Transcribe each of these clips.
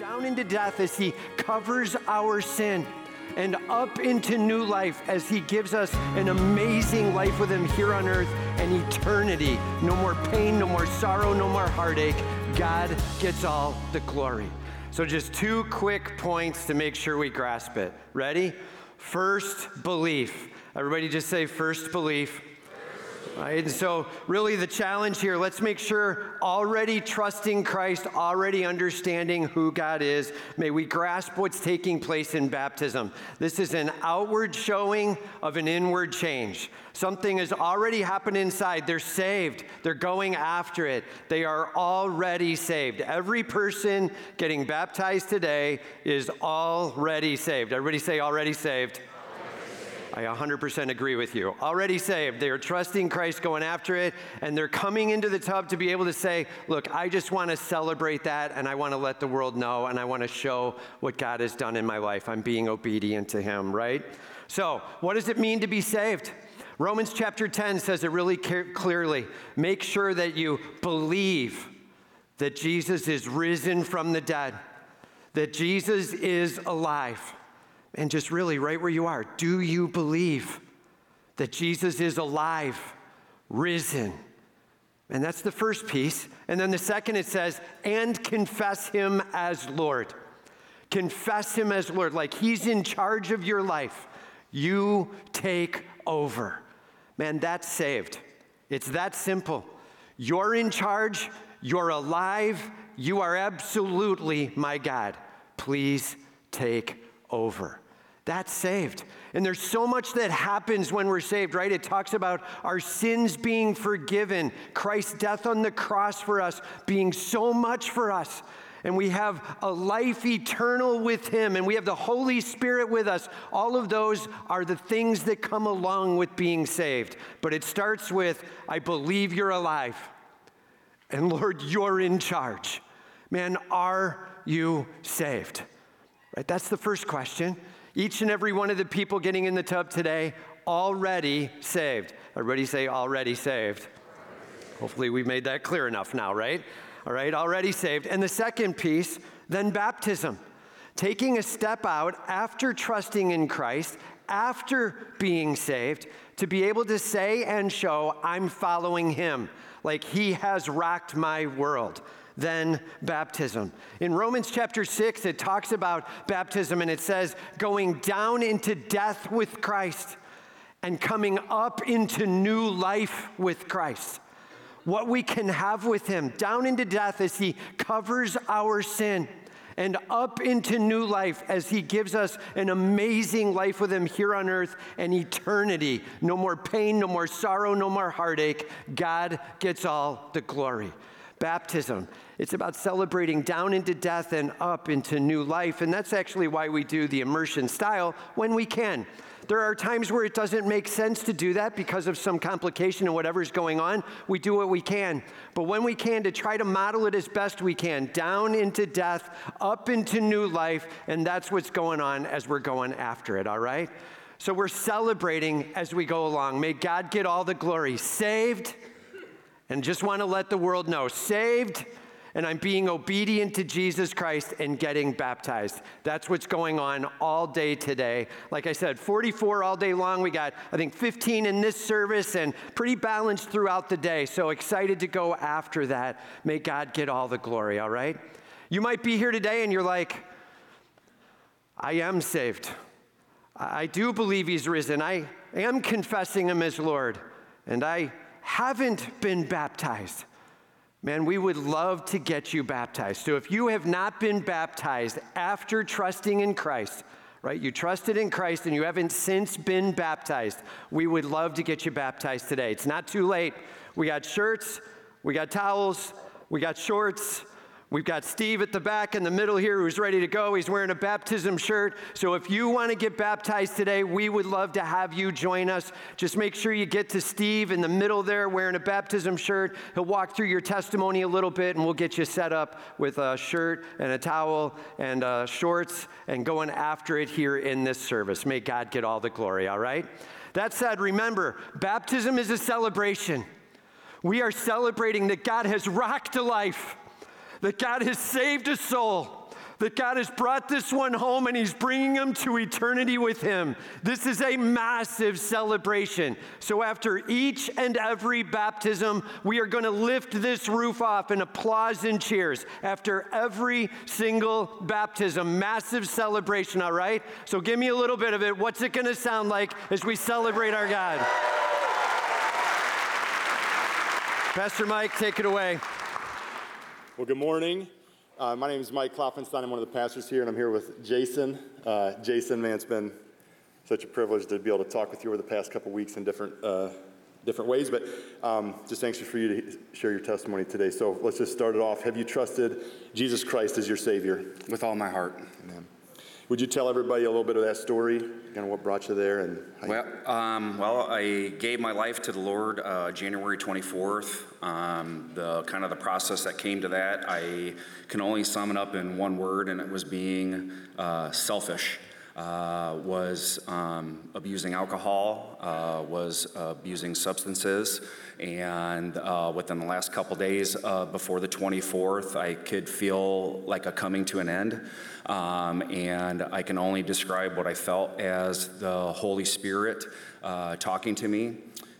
down into death as He covers our sin, and up into new life as He gives us an amazing life with Him here on earth and eternity. No more pain, no more sorrow, no more heartache. God gets all the glory. So, just two quick points to make sure we grasp it. Ready? First, belief. Everybody just say, first belief. Right? And so, really, the challenge here let's make sure already trusting Christ, already understanding who God is, may we grasp what's taking place in baptism. This is an outward showing of an inward change. Something has already happened inside. They're saved, they're going after it. They are already saved. Every person getting baptized today is already saved. Everybody say, already saved. I 100% agree with you. Already saved. They are trusting Christ, going after it, and they're coming into the tub to be able to say, Look, I just want to celebrate that, and I want to let the world know, and I want to show what God has done in my life. I'm being obedient to Him, right? So, what does it mean to be saved? Romans chapter 10 says it really clearly. Make sure that you believe that Jesus is risen from the dead, that Jesus is alive and just really, right where you are, do you believe that Jesus is alive, risen? And that's the first piece. And then the second, it says, and confess him as Lord. Confess him as Lord, like he's in charge of your life. You take over. Man, that's saved. It's that simple. You're in charge, you're alive, you are absolutely my God. Please take over. That's saved. And there's so much that happens when we're saved, right? It talks about our sins being forgiven, Christ's death on the cross for us being so much for us. And we have a life eternal with Him, and we have the Holy Spirit with us. All of those are the things that come along with being saved. But it starts with, I believe you're alive. And Lord, you're in charge. Man, are you saved? Right? That's the first question. Each and every one of the people getting in the tub today, already saved. Everybody say, already saved. Hopefully, we've made that clear enough now, right? All right, already saved. And the second piece, then baptism. Taking a step out after trusting in Christ, after being saved, to be able to say and show, I'm following him, like he has rocked my world than baptism. In Romans chapter 6, it talks about baptism and it says going down into death with Christ and coming up into new life with Christ. What we can have with Him down into death as He covers our sin and up into new life as He gives us an amazing life with Him here on earth and eternity. No more pain, no more sorrow, no more heartache. God gets all the glory baptism. It's about celebrating down into death and up into new life. And that's actually why we do the immersion style when we can. There are times where it doesn't make sense to do that because of some complication and whatever's going on. We do what we can. But when we can, to try to model it as best we can, down into death, up into new life, and that's what's going on as we're going after it, all right? So we're celebrating as we go along. May God get all the glory. Saved and just want to let the world know saved, and I'm being obedient to Jesus Christ and getting baptized. That's what's going on all day today. Like I said, 44 all day long. We got, I think, 15 in this service and pretty balanced throughout the day. So excited to go after that. May God get all the glory, all right? You might be here today and you're like, I am saved. I do believe he's risen. I am confessing him as Lord. And I haven't been baptized, man, we would love to get you baptized. So if you have not been baptized after trusting in Christ, right? You trusted in Christ and you haven't since been baptized. We would love to get you baptized today. It's not too late. We got shirts, we got towels, we got shorts, We've got Steve at the back in the middle here who's ready to go. He's wearing a baptism shirt. So if you want to get baptized today, we would love to have you join us. Just make sure you get to Steve in the middle there wearing a baptism shirt. He'll walk through your testimony a little bit and we'll get you set up with a shirt and a towel and uh, shorts and going after it here in this service. May God get all the glory, all right? That said, remember, baptism is a celebration. We are celebrating that God has rocked a life that God has saved a soul, that God has brought this one home and he's bringing him to eternity with him. This is a massive celebration. So, after each and every baptism, we are going to lift this roof off in applause and cheers. After every single baptism, massive celebration, all right? So, give me a little bit of it. What's it going to sound like as we celebrate our God? Pastor Mike, take it away. Well, good morning. Uh, my name is Mike Klopfenstein. I'm one of the pastors here, and I'm here with Jason. Uh, Jason, man, it's been such a privilege to be able to talk with you over the past couple weeks in different, uh, different ways, but um, just anxious for you to share your testimony today. So let's just start it off. Have you trusted Jesus Christ as your Savior? With all my heart. Amen. Would you tell everybody a little bit of that story, kind of what brought you there? And well, um, well, I gave my life to the Lord uh, January 24th. Um, the kind of the process that came to that, I can only sum it up in one word, and it was being uh, selfish. Uh, was um, abusing alcohol, uh, was abusing substances, and uh, within the last couple days uh, before the 24th, I could feel like a coming to an end. Um, and I can only describe what I felt as the Holy Spirit uh, talking to me,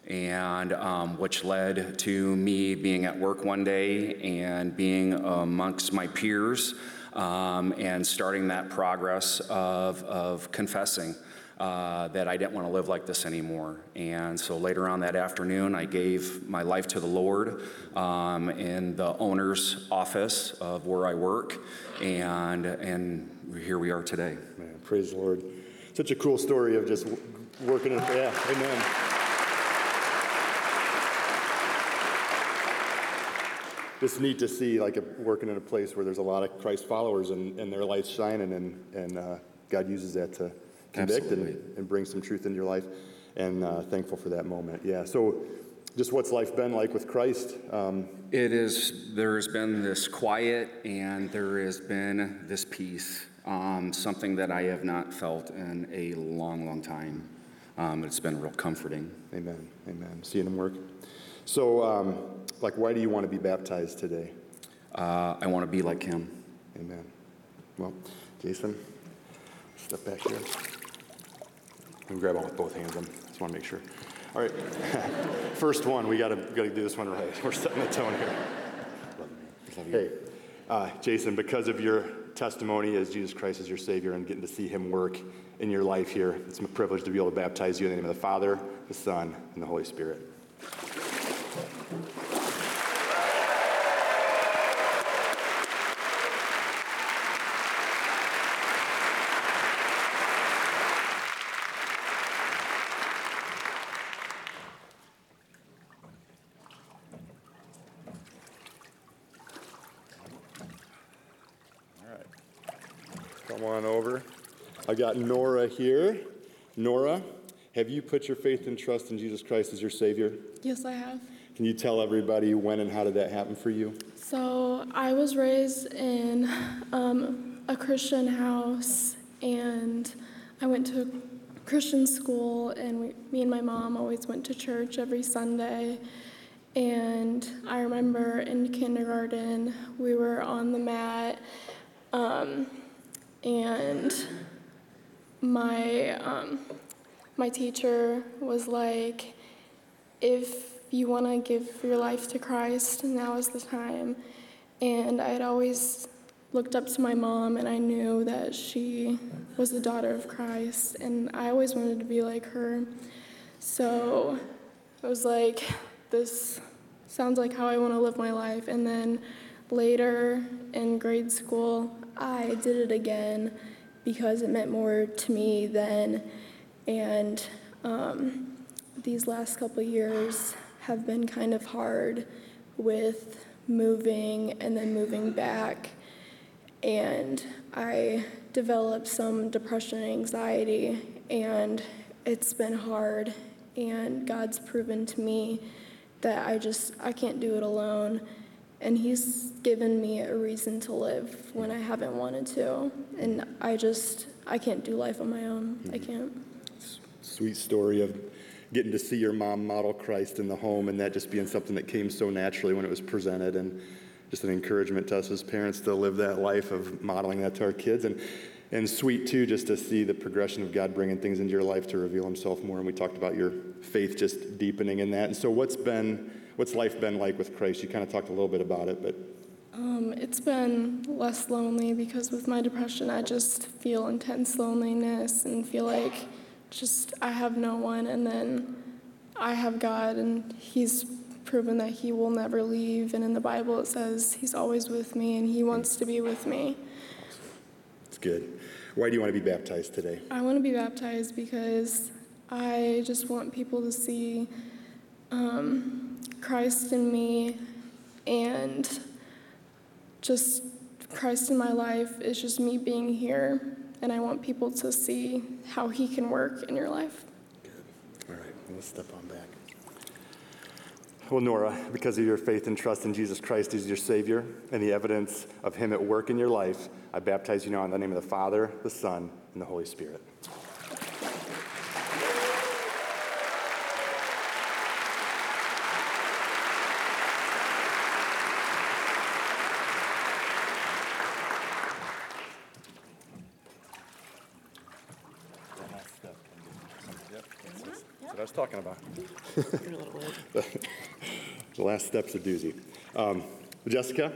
and um, which led to me being at work one day and being amongst my peers um, and starting that progress of, of confessing. Uh, that I didn't want to live like this anymore. And so later on that afternoon, I gave my life to the Lord um, in the owner's office of where I work, and, and here we are today. Man, praise the Lord. Such a cool story of just working. In, yeah, amen. It's neat to see like a, working in a place where there's a lot of Christ followers and, and their lights shining, and, and uh, God uses that to convict and, and, bring some truth into your life. And uh, thankful for that moment. Yeah. So, just what's life been like with Christ? Um, it is. There has been this quiet, and there has been this peace. Um, something that I have not felt in a long, long time. Um, it's been real comforting. Amen. Amen. Seeing him work. So, um, like, why do you want to be baptized today? Uh, I want to be like him. Amen. Well, Jason, step back here and grab on with both hands. I just want to make sure. All right. First one, we got to got to do this one right. We're setting the tone here. Hey, uh, Jason, because of your testimony as Jesus Christ as your Savior and getting to see Him work in your life here, it's a privilege to be able to baptize you in the name of the Father, the Son, and the Holy Spirit. I got Nora here. Nora, have you put your faith and trust in Jesus Christ as your Savior? Yes, I have. Can you tell everybody when and how did that happen for you? So, I was raised in um, a Christian house, and I went to a Christian school, and we, me and my mom always went to church every Sunday. And I remember in kindergarten, we were on the mat, um, and my um, my teacher was like, if you want to give your life to Christ, now is the time. And I had always looked up to my mom, and I knew that she was the daughter of Christ, and I always wanted to be like her. So I was like, this sounds like how I want to live my life. And then later in grade school, I did it again because it meant more to me then. And um, these last couple years have been kind of hard with moving and then moving back. And I developed some depression and anxiety, and it's been hard. And God's proven to me that I just I can't do it alone and he's given me a reason to live when I haven't wanted to. And I just, I can't do life on my own. Mm-hmm. I can't. Sweet story of getting to see your mom model Christ in the home and that just being something that came so naturally when it was presented. And just an encouragement to us as parents to live that life of modeling that to our kids. And, and sweet, too, just to see the progression of God bringing things into your life to reveal himself more. And we talked about your faith just deepening in that. And so, what's been, what's life been like with Christ? You kind of talked a little bit about it, but Um, it's been less lonely because with my depression, I just feel intense loneliness and feel like just I have no one. And then I have God, and He's proven that He will never leave. And in the Bible, it says He's always with me and He wants to be with me. it's good. Why do you want to be baptized today? I want to be baptized because I just want people to see um, Christ in me and just Christ in my life is just me being here. And I want people to see how He can work in your life. Good. All right, let's step on back. Well, Nora, because of your faith and trust in Jesus Christ as your Savior and the evidence of Him at work in your life, I baptize you now in the name of the Father, the Son, and the Holy Spirit. That's what I was talking about. The last step's a doozy. Um, Jessica,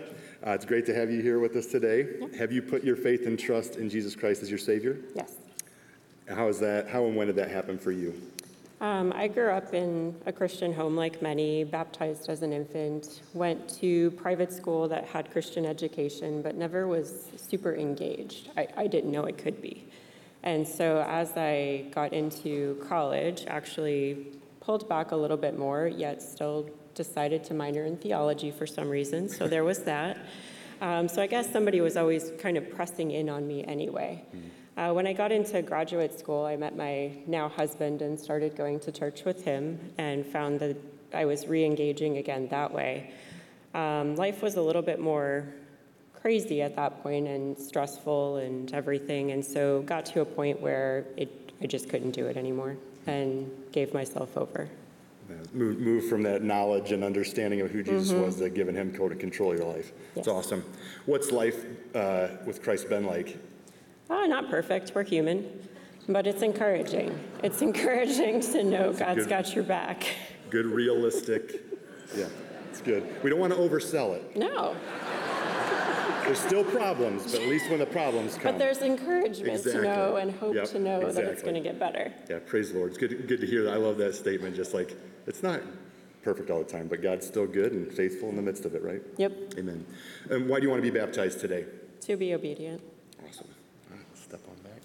uh, it's great to have you here with us today. Have you put your faith and trust in Jesus Christ as your Savior? Yes. How is that? How and when did that happen for you? Um, I grew up in a Christian home like many, baptized as an infant, went to private school that had Christian education, but never was super engaged. I, I didn't know it could be. And so as I got into college, actually pulled back a little bit more, yet still decided to minor in theology for some reason. So there was that. Um, so I guess somebody was always kind of pressing in on me anyway. Uh, when I got into graduate school, I met my now husband and started going to church with him and found that I was re engaging again that way. Um, life was a little bit more crazy at that point and stressful and everything, and so got to a point where it, I just couldn't do it anymore and gave myself over. Move, move from that knowledge and understanding of who Jesus was to giving Him code to control your life. It's Yes. awesome. What's life uh, with Christ been like? Oh, not perfect, we're human, but it's encouraging. It's encouraging to know God's good- got your back. Good, realistic. Yeah, it's good. We don't want to oversell it. No, There's still problems, but at least when the problems come. But there's encouragement to know and hope Yep, to know that it's going to get better. Yeah, praise the Lord. It's good, good to hear that. I love that statement. Just like it's not perfect all the time, but God's still good and faithful in the midst of it, right? Yep, Amen. And why do you want to be baptized today? to be obedient. Awesome. All right, step on back.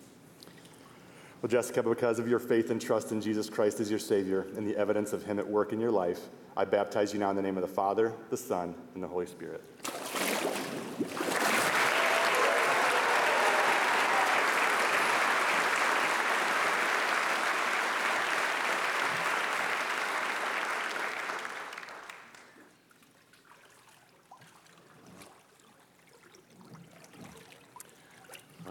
Well, Jessica, because of your faith and trust in Jesus Christ as your Savior and the evidence of Him at work in your life, I baptize you now in the name of the Father, the Son, and the Holy Spirit. All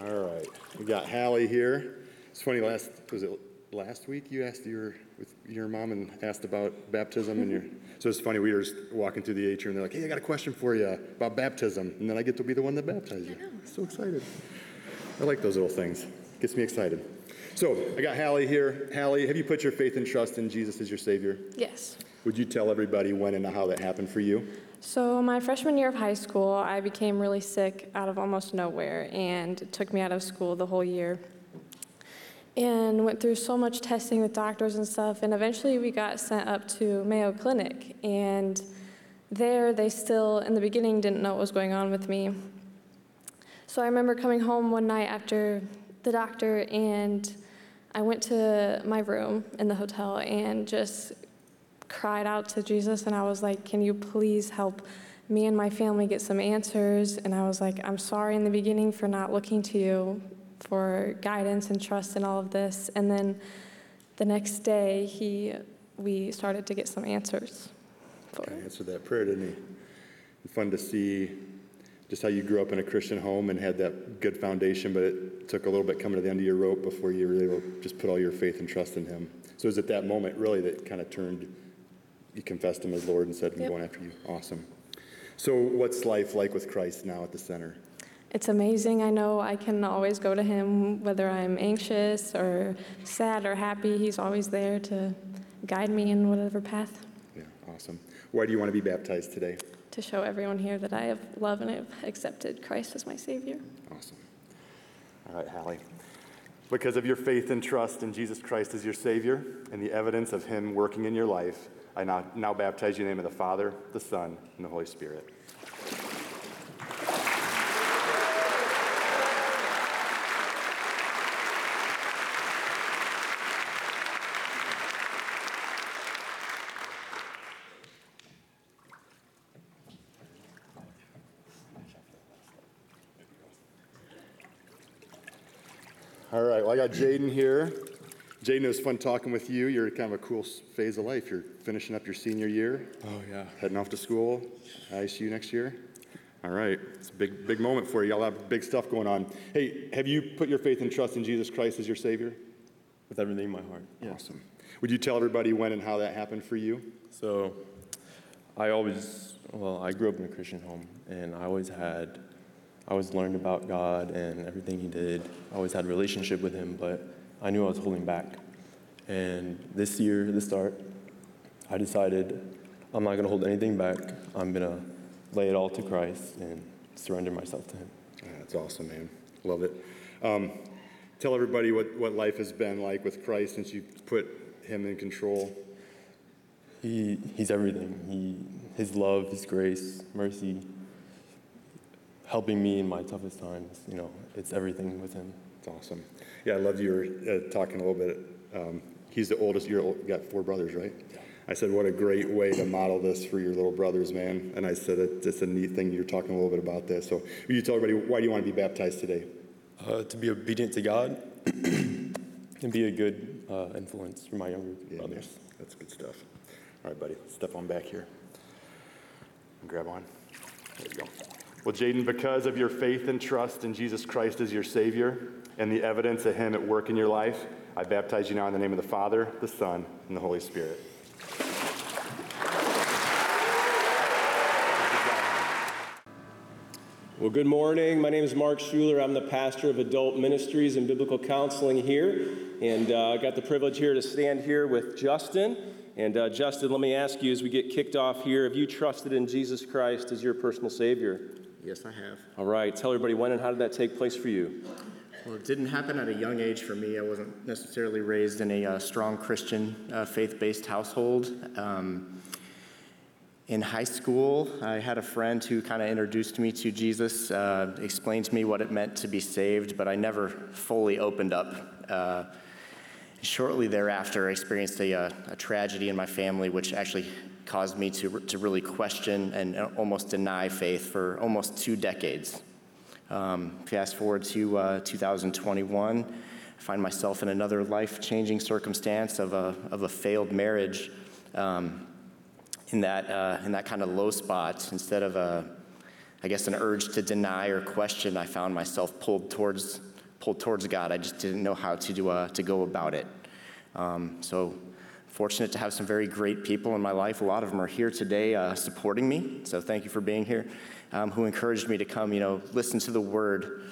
right, we got Hallie here. It's funny, last, was it last week you asked your, with your mom and asked about baptism and your, so it's funny, we were just walking through the atrium, and they're like, hey, I got a question for you about baptism, and then I get to be the one that baptizes you. So excited. I like those little things. Gets me excited. So, I got Hallie here. Hallie, have you put your faith and trust in Jesus as your Savior? Yes. Would you tell everybody when and how that happened for you? So, my freshman year of high school, I became really sick out of almost nowhere, and it took me out of school the whole year. And went through so much testing with doctors and stuff, and eventually we got sent up to Mayo Clinic. And there, they still, in the beginning, didn't know what was going on with me. So, I remember coming home one night after the doctor, and I went to my room in the hotel and just cried out to Jesus and I was like, Can you please help me and my family get some answers? And I was like, I'm sorry in the beginning for not looking to you for guidance and trust in all of this. And then the next day, he, we started to get some answers. For I answered that prayer, didn't he? Fun to see just how you grew up in a Christian home and had that good foundation, but it took a little bit coming to the end of your rope before you really were just put all your faith and trust in Him. So it was at that moment really that kind of turned, you confessed Him as Lord and said, I'm Yep. going after you. Awesome. So, what's life like with Christ now at the center? It's amazing. I know I can always go to him whether I'm anxious or sad or happy. He's always there to guide me in whatever path Yeah, awesome. Why do you want to be baptized today? to show everyone here that I have loved and have accepted Christ as my Savior. Awesome. All right, Hallie. Because of your faith and trust in Jesus Christ as your Savior and the evidence of Him working in your life, I now, now baptize you in the name of the Father, the Son, and the Holy Spirit. Got Jaden here. Jaden, it was fun talking with you. You're kind of a cool phase of life. You're finishing up your senior year, Oh, yeah. heading off to school, ISU next year. All right, it's a big, big moment for you. Y'all have big stuff going on. Hey, have you put your faith and trust in Jesus Christ as your Savior? With everything in my heart. Yeah. Awesome. Would you tell everybody when and how that happened for you? So I always, well, I grew up in a Christian home, and I always had, I always learned about God and everything He did. I always had a relationship with Him, but I knew I was holding back. And this year, the start, I decided I'm not going to hold anything back. I'm going to lay it all to Christ and surrender myself to Him. That's awesome, man. Love it. Um, tell everybody what, what life has been like with Christ since you put Him in control. He, he's everything. He, his love, His grace, mercy, helping me in my toughest times. You know, it's everything with Him. It's awesome. Yeah, I loved you were uh, talking a little bit. Um, he's the oldest. You're, you got four brothers, right? Yeah. I said, what a great way to model this for your little brothers, man. And I said, it's it's a neat thing. You're talking a little bit about this. So, will you tell everybody why do you want to be baptized today? Uh, to be obedient to God and be a good uh, influence for my younger Yeah, brothers. man, that's good stuff. All right, buddy. Step on back here. Grab on. There you go. Well, Jaden, because of your faith and trust in Jesus Christ as your Savior and the evidence of Him at work in your life, I baptize you now in the name of the Father, the Son, and the Holy Spirit. Well, good morning. My name is Mark Schuler. I'm the pastor of adult ministries and biblical counseling here. And uh, I got the privilege here to stand here with Justin. And uh, Justin, let me ask you as we get kicked off here have you trusted in Jesus Christ as your personal Savior? Yes, I have. All right. Tell everybody when and how did that take place for you? Well, it didn't happen at a young age for me. I wasn't necessarily raised in a uh, strong Christian, uh, faith based household. Um, in high school, I had a friend who kind of introduced me to Jesus, uh, explained to me what it meant to be saved, but I never fully opened up. Uh, shortly thereafter, I experienced a, uh, a tragedy in my family, which actually caused me to, to really question and uh, almost deny faith for almost two decades. Um, fast forward to uh, 2021, I find myself in another life changing circumstance of a, of a failed marriage. Um, in that, uh, in that kind of low spot, instead of a, I guess, an urge to deny or question, I found myself pulled towards, pulled towards God. I just didn't know how to, do, uh, to go about it. Um, so, fortunate to have some very great people in my life. A lot of them are here today uh, supporting me. So, thank you for being here. Um, who encouraged me to come, you know, listen to the word.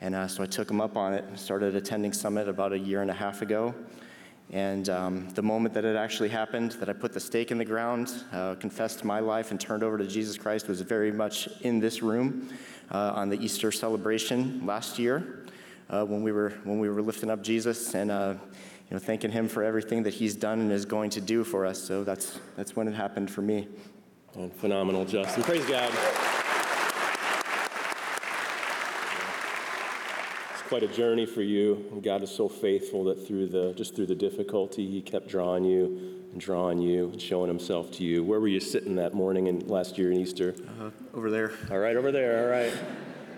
And uh, so I took them up on it and started attending Summit about a year and a half ago. And um, the moment that it actually happened, that I put the stake in the ground, uh, confessed my life, and turned over to Jesus Christ, was very much in this room uh, on the Easter celebration last year uh, when we were when we were lifting up Jesus and uh, know thanking Him for everything that He's done and is going to do for us. So that's that's when it happened for me. And phenomenal, Justin. Praise God. It's quite a journey for you. And God is so faithful that through the just through the difficulty, He kept drawing you and drawing you and showing Himself to you. Where were you sitting that morning in last year in Easter? Uh, over there, All right, over there. All right.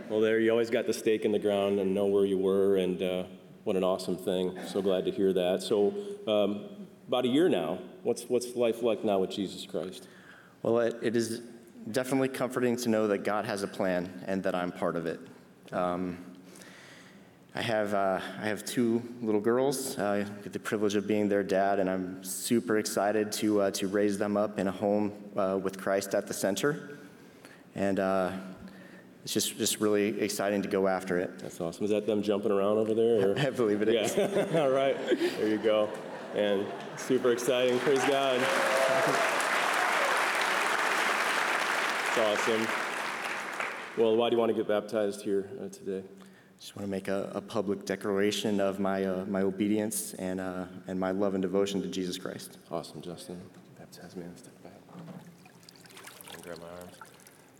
Well, there you always got the stake in the ground and know where you were, and uh, what an awesome thing. So glad to hear that. So, um, about a year now. What's what's life like now with Jesus Christ? Well, it, it is definitely comforting to know that God has a plan and that I'm part of it. Um, I have, uh, I have two little girls. I get the privilege of being their dad, and I'm super excited to, uh, to raise them up in a home uh, with Christ at the center. and uh, it's just, just really exciting to go after it. That's awesome. Is that them jumping around over there? Or? I believe it is. Yeah. All right. There you go. And super exciting. Praise God. It's awesome. Well, why do you want to get baptized here uh, today? Just want to make a, a public declaration of my, uh, my obedience and, uh, and my love and devotion to Jesus Christ. Awesome, Justin. Baptize me and step back. And grab my arms.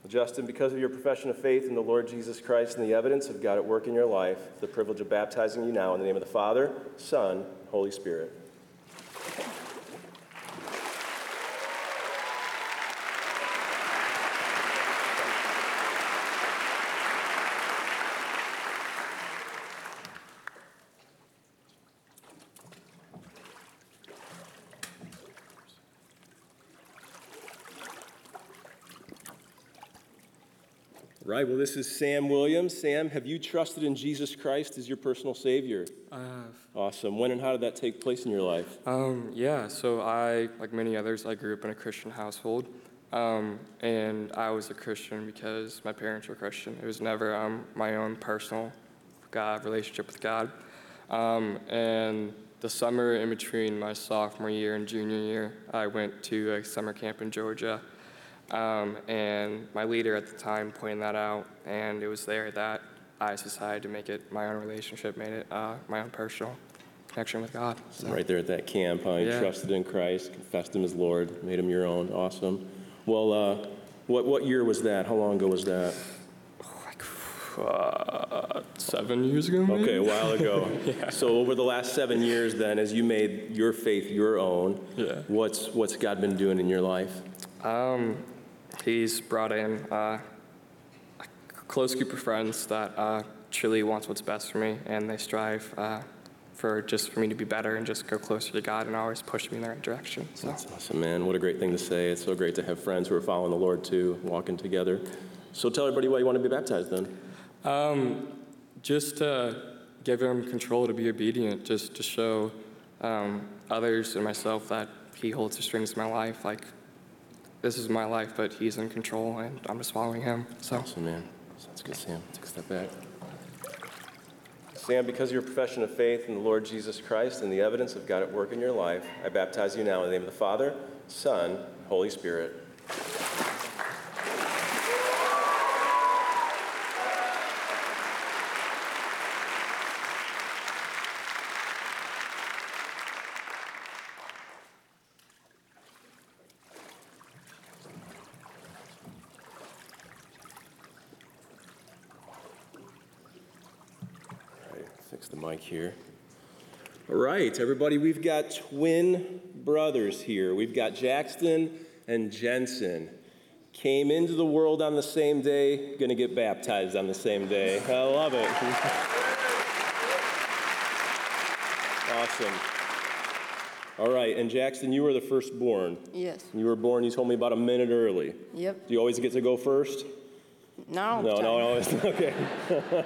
Justin, because of your profession of faith in the Lord Jesus Christ and the evidence of God at work in your life, the privilege of baptizing you now in the name of the Father, Son, Holy Spirit. Right, well, this is Sam Williams. Sam, have you trusted in Jesus Christ as your personal Savior? I have. Awesome. When and how did that take place in your life? Um, yeah, so I, like many others, I grew up in a Christian household. Um, and I was a Christian because my parents were Christian. It was never um, my own personal God relationship with God. Um, and the summer in between my sophomore year and junior year, I went to a summer camp in Georgia. Um, and my leader at the time pointed that out, and it was there that I decided to make it my own relationship, made it uh, my own personal connection with God. So. Right there at that camp, huh? You Yeah. trusted in Christ, confessed Him as Lord, made Him your own. Awesome. Well, uh, what, what year was that? How long ago was that? uh, seven years ago. maybe? Okay, a while ago. yeah. So over the last seven years, then, as you made your faith your own, Yeah. what's what's God been doing in your life? Um, he's brought in uh, a close group of friends that uh, truly wants what's best for me, and they strive uh, for just for me to be better and just go closer to God, and always push me in the right direction. So. That's awesome, man. What a great thing to say. It's so great to have friends who are following the Lord too, walking together. So tell everybody why you want to be baptized then. Um, just to give him control to be obedient, just to show um, others and myself that he holds the strings of my life. Like, this is my life, but he's in control, and I'm just following him. So, Awesome, man. Sounds good, Sam. Take a step back. Sam, because of your profession of faith in the Lord Jesus Christ and the evidence of God at work in your life, I baptize you now in the name of the Father, Son, Holy Spirit. All right, fix the mic here. All right, everybody, we've got twin brothers here. We've got Jackson and Jensen. Came into the world on the same day, gonna get baptized on the same day. I love it. awesome. All right, and Jackson, you were the firstborn. Yes. You were born, you told me about a minute early. Yep. Do you always get to go first? No. No, no, no. Okay.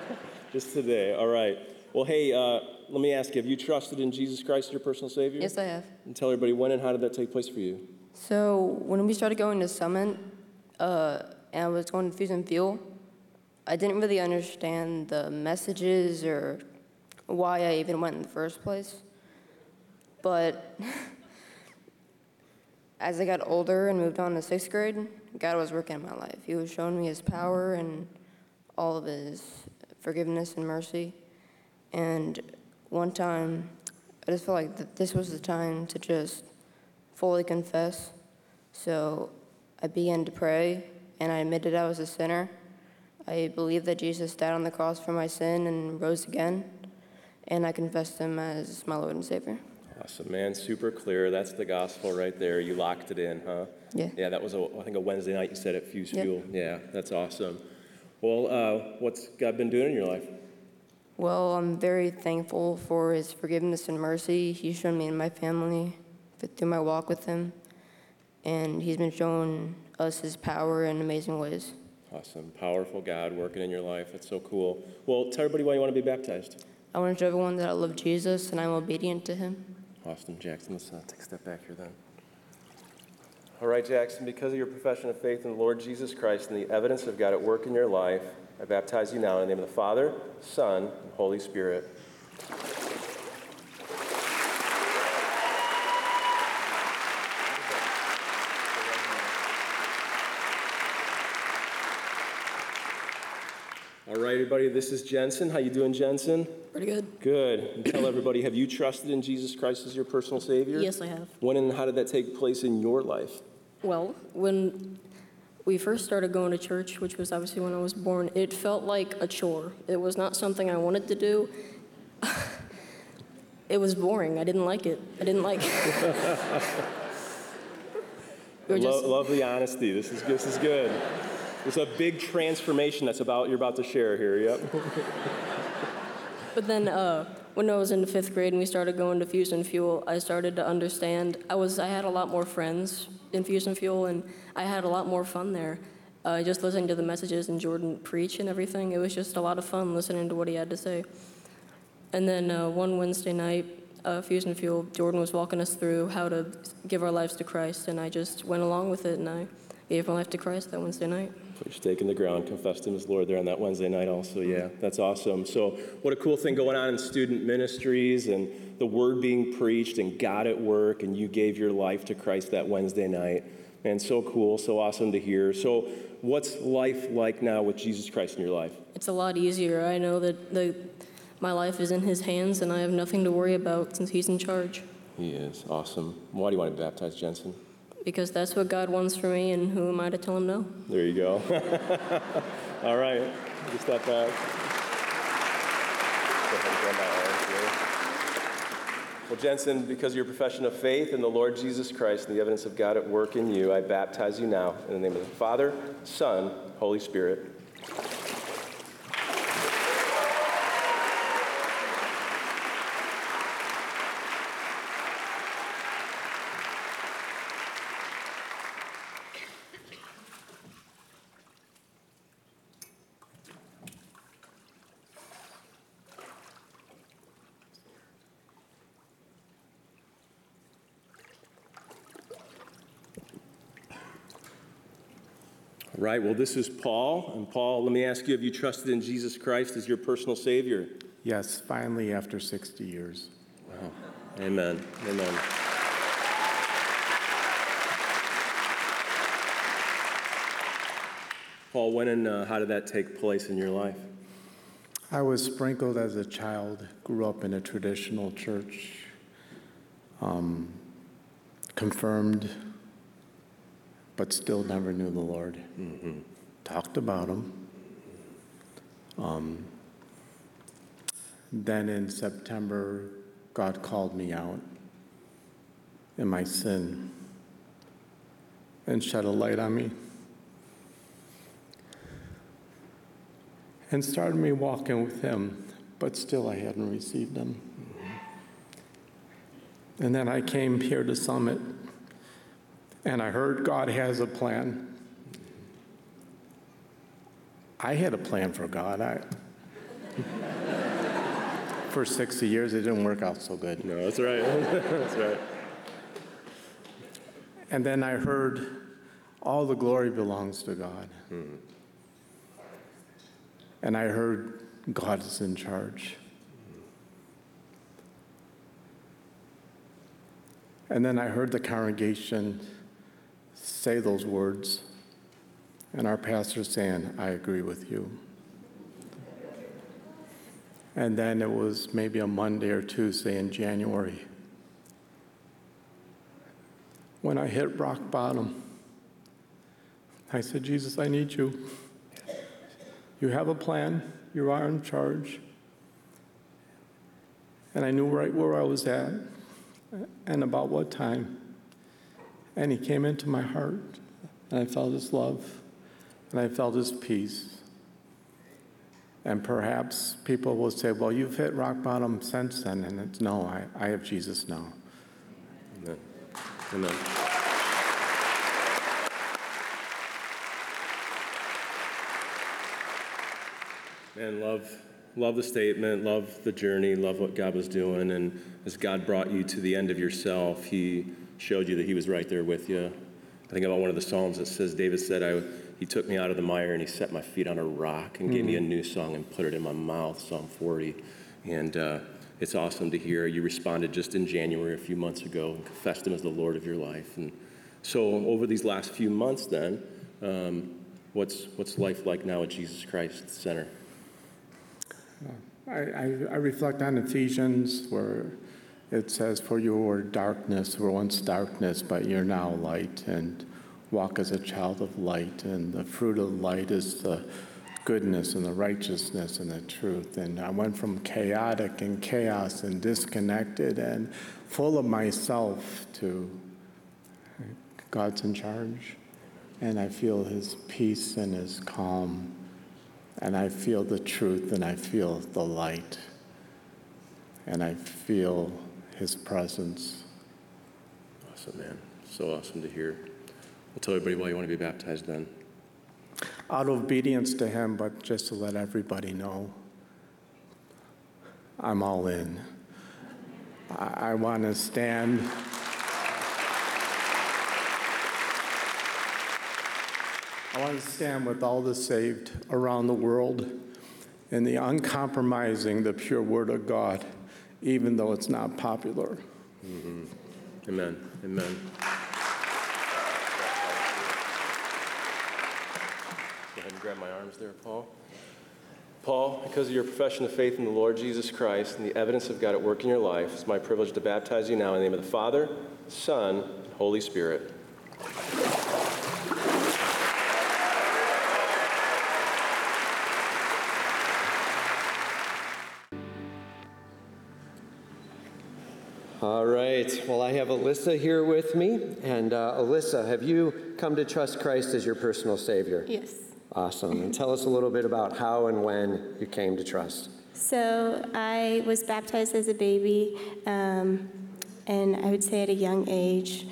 Just today. All right. Well, hey, uh, let me ask you: Have you trusted in Jesus Christ, as your personal Savior? Yes, I have. And tell everybody when and how did that take place for you? So when we started going to Summit, uh, and I was going to Fuse and Fuel, I didn't really understand the messages or why I even went in the first place. But as I got older and moved on to sixth grade, God was working in my life. He was showing me His power and all of His forgiveness and mercy. And one time, I just felt like that this was the time to just fully confess. So I began to pray, and I admitted I was a sinner. I believed that Jesus died on the cross for my sin and rose again, and I confessed Him as my Lord and Savior. Awesome, man. Super clear. That's the gospel right there. You locked it in, huh? Yeah. Yeah, that was, a, I think, a Wednesday night you said at Fuse Yep. Fuel. Yeah, that's awesome. Well, uh, what's God been doing in your life? Well, I'm very thankful for His forgiveness and mercy He's shown me and my family through my walk with Him, and He's been showing us His power in amazing ways. Awesome. Powerful God working in your life. That's so cool. Well, tell everybody why you want to be baptized. I want to show everyone that I love Jesus and I'm obedient to Him. Austin Jackson, let's uh, take a step back here then. All right, Jackson, because of your profession of faith in the Lord Jesus Christ and the evidence of God at work in your life, I baptize you now in the name of the Father, Son, and Holy Spirit. All right, everybody, this is Jensen. How you doing, Jensen? Pretty good. Good. And tell everybody, have you trusted in Jesus Christ as your personal Savior? Yes, I have. When and how did that take place in your life? Well, when we first started going to church, which was obviously when I was born, it felt like a chore. It was not something I wanted to do. it was boring. I didn't like it. I didn't like Lo- just- love the honesty. This is this is good. It's a big transformation that's about you're about to share here. Yep. But then uh, when I was in fifth grade and we started going to Fusion Fuel, I started to understand. I was I had a lot more friends in Fusion Fuel, and I had a lot more fun there. Uh, just listening to the messages and Jordan preach and everything, it was just a lot of fun listening to what he had to say. And then uh, one Wednesday night, uh, Fusion Fuel, Jordan was walking us through how to give our lives to Christ, and I just went along with it, and I gave my life to Christ that Wednesday night. Put your stake in the ground, confessed him as Lord there on that Wednesday night also. Yeah, that's awesome. So what a cool thing going on in student ministries and the word being preached and God at work and you gave your life to Christ that Wednesday night. Man, so cool, so awesome to hear. So what's life like now with Jesus Christ in your life? It's a lot easier. I know that the, my life is in His hands, and I have nothing to worry about since He's in charge. He is awesome. Why do you want to be baptized, Jensen? Because that's what God wants for me, and who am I to tell Him no? There you go. All right, step back. Well, Jensen, because of your profession of faith in the Lord Jesus Christ and the evidence of God at work in you, I baptize you now in the name of the Father, Son, Holy Spirit. Right, well, this is Paul. And Paul, let me ask you have you trusted in Jesus Christ as your personal Savior? Yes, finally, after 60 years. Wow. Amen. Amen. Paul, when and uh, how did that take place in your life? I was sprinkled as a child, grew up in a traditional church, um, confirmed, but still never knew the Lord. Mm-hmm. Talked about Him. Um, then in September, God called me out in my sin and shed a light on me. and started me walking with him, but still I hadn't received him. And then I came here to Summit, and I heard God has a plan. I had a plan for God. I, for 60 years, it didn't work out so good. No, that's right. that's right. And then I heard all the glory belongs to God. Hmm. And I heard God is in charge. And then I heard the congregation say those words, and our pastor saying, I agree with you. And then it was maybe a Monday or Tuesday in January when I hit rock bottom. I said, Jesus, I need you. You have a plan, you are in charge. And I knew right where I was at and about what time. And He came into my heart, and I felt His love, and I felt His peace. And perhaps people will say, Well, you've hit rock bottom since then. And it's no, I, I have Jesus now. Amen. Amen. Man, love, love the statement, love the journey, love what God was doing. And as God brought you to the end of yourself, He showed you that He was right there with you. I think about one of the Psalms that says, David said, I, He took me out of the mire and He set my feet on a rock and gave me a new song and put it in my mouth, Psalm 40. And uh, it's awesome to hear. You responded just in January, a few months ago, and confessed Him as the Lord of your life. And so, over these last few months, then, um, what's, what's life like now at Jesus Christ Center? I, I, I reflect on Ephesians where it says, For you were darkness, were once darkness, but you're now light, and walk as a child of light. And the fruit of light is the goodness and the righteousness and the truth. And I went from chaotic and chaos and disconnected and full of myself to God's in charge. And I feel his peace and his calm. And I feel the truth and I feel the light. And I feel his presence. Awesome, man. So awesome to hear. I'll tell everybody why you want to be baptized then. Out of obedience to him, but just to let everybody know, I'm all in. I, I want to stand. I want to stand with all the saved around the world in the uncompromising, the pure word of God, even though it's not popular. Mm-hmm. Amen. Amen. Go ahead and grab my arms there, Paul. Paul, because of your profession of faith in the Lord Jesus Christ and the evidence of God at work in your life, it's my privilege to baptize you now in the name of the Father, Son, and Holy Spirit. Well, I have Alyssa here with me. And uh, Alyssa, have you come to trust Christ as your personal Savior? Yes. Awesome. And tell us a little bit about how and when you came to trust. So I was baptized as a baby, um, and I would say at a young age.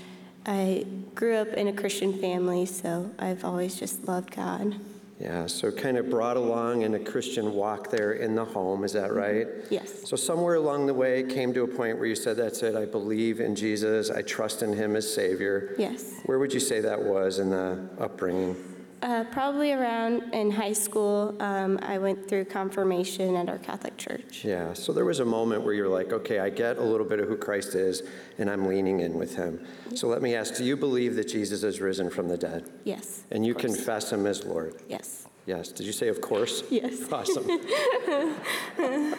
I grew up in a Christian family, so I've always just loved God. Yeah, so kind of brought along in a Christian walk there in the home, is that mm-hmm. right? Yes. So somewhere along the way came to a point where you said, That's it, I believe in Jesus, I trust in Him as Savior. Yes. Where would you say that was in the upbringing? Uh, probably around in high school, um, I went through confirmation at our Catholic church. Yeah, so there was a moment where you're like, okay, I get a little bit of who Christ is, and I'm leaning in with him. So let me ask do you believe that Jesus is risen from the dead? Yes. And you confess him as Lord? Yes. Yes. Did you say, of course? Yes. Awesome.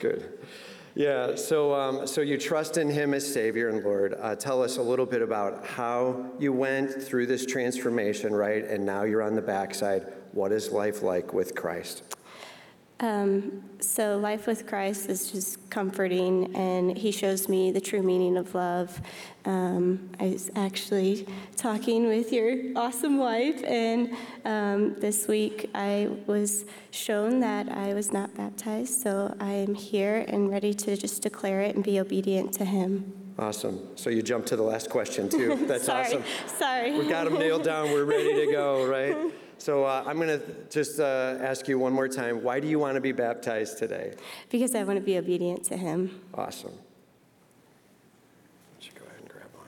Good. Yeah, so, um, so you trust in him as Savior and Lord. Uh, tell us a little bit about how you went through this transformation, right? And now you're on the backside. What is life like with Christ? Um, so, life with Christ is just comforting, and He shows me the true meaning of love. Um, I was actually talking with your awesome wife, and um, this week I was shown that I was not baptized, so I am here and ready to just declare it and be obedient to Him. Awesome. So you jumped to the last question, too. That's Sorry. awesome. Sorry. We got them nailed down. We're ready to go, right? So uh, I'm going to just uh, ask you one more time why do you want to be baptized today? Because I want to be obedient to Him. Awesome. Why don't go ahead and grab one?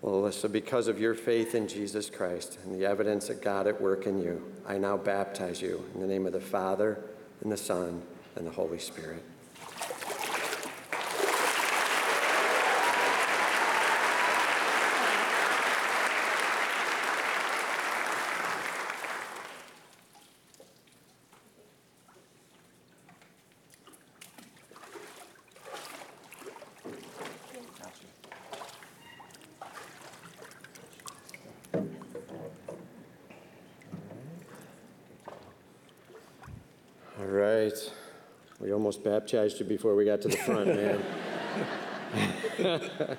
Well, Alyssa, because of your faith in Jesus Christ and the evidence of God at work in you, I now baptize you in the name of the Father, and the Son, and the Holy Spirit. All right. We almost baptized you before we got to the front, man.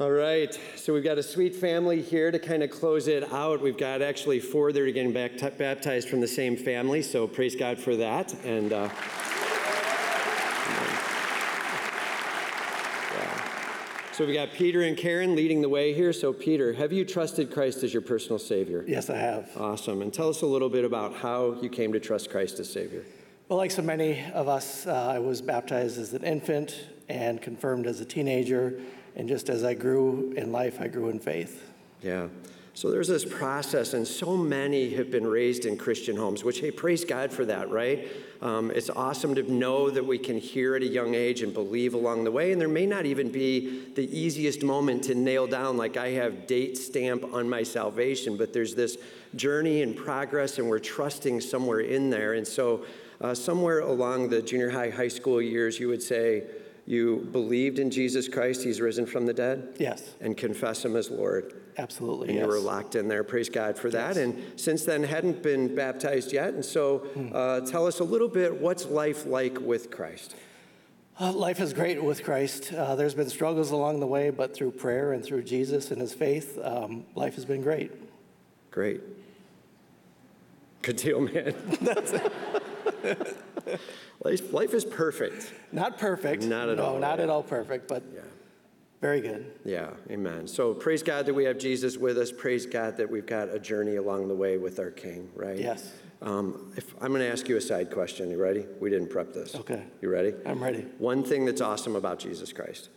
All right, so we've got a sweet family here to kind of close it out. We've got actually four that are getting back baptized from the same family, so praise God for that. And uh, yeah. so we've got Peter and Karen leading the way here. So, Peter, have you trusted Christ as your personal Savior? Yes, I have. Awesome. And tell us a little bit about how you came to trust Christ as Savior. Well, like so many of us, uh, I was baptized as an infant and confirmed as a teenager. and just as I grew in life, I grew in faith. Yeah. So there's this process, and so many have been raised in Christian homes, which, hey, praise God for that, right? Um, it's awesome to know that we can hear at a young age and believe along the way. And there may not even be the easiest moment to nail down, like I have date stamp on my salvation, but there's this journey and progress, and we're trusting somewhere in there. And so, uh, somewhere along the junior high, high school years, you would say, you believed in Jesus Christ, He's risen from the dead? Yes. And confess Him as Lord. Absolutely. And yes. you were locked in there. Praise God for that. And since then, hadn't been baptized yet. And so, Hmm. uh, tell us a little bit what's life like with Christ? Uh, life is great with Christ. Uh, there's been struggles along the way, but through prayer and through Jesus and his faith, um, life has been great. Great. Good deal, man. That's it. life, life is perfect. Not perfect. Not at no, all. not at all perfect, but yeah. very good. Yeah, amen. So praise God that we have Jesus with us. Praise God that we've got a journey along the way with our King, right? Yes. Um, if, I'm going to ask you a side question. You ready? We didn't prep this. Okay. You ready? I'm ready. One thing that's awesome about Jesus Christ.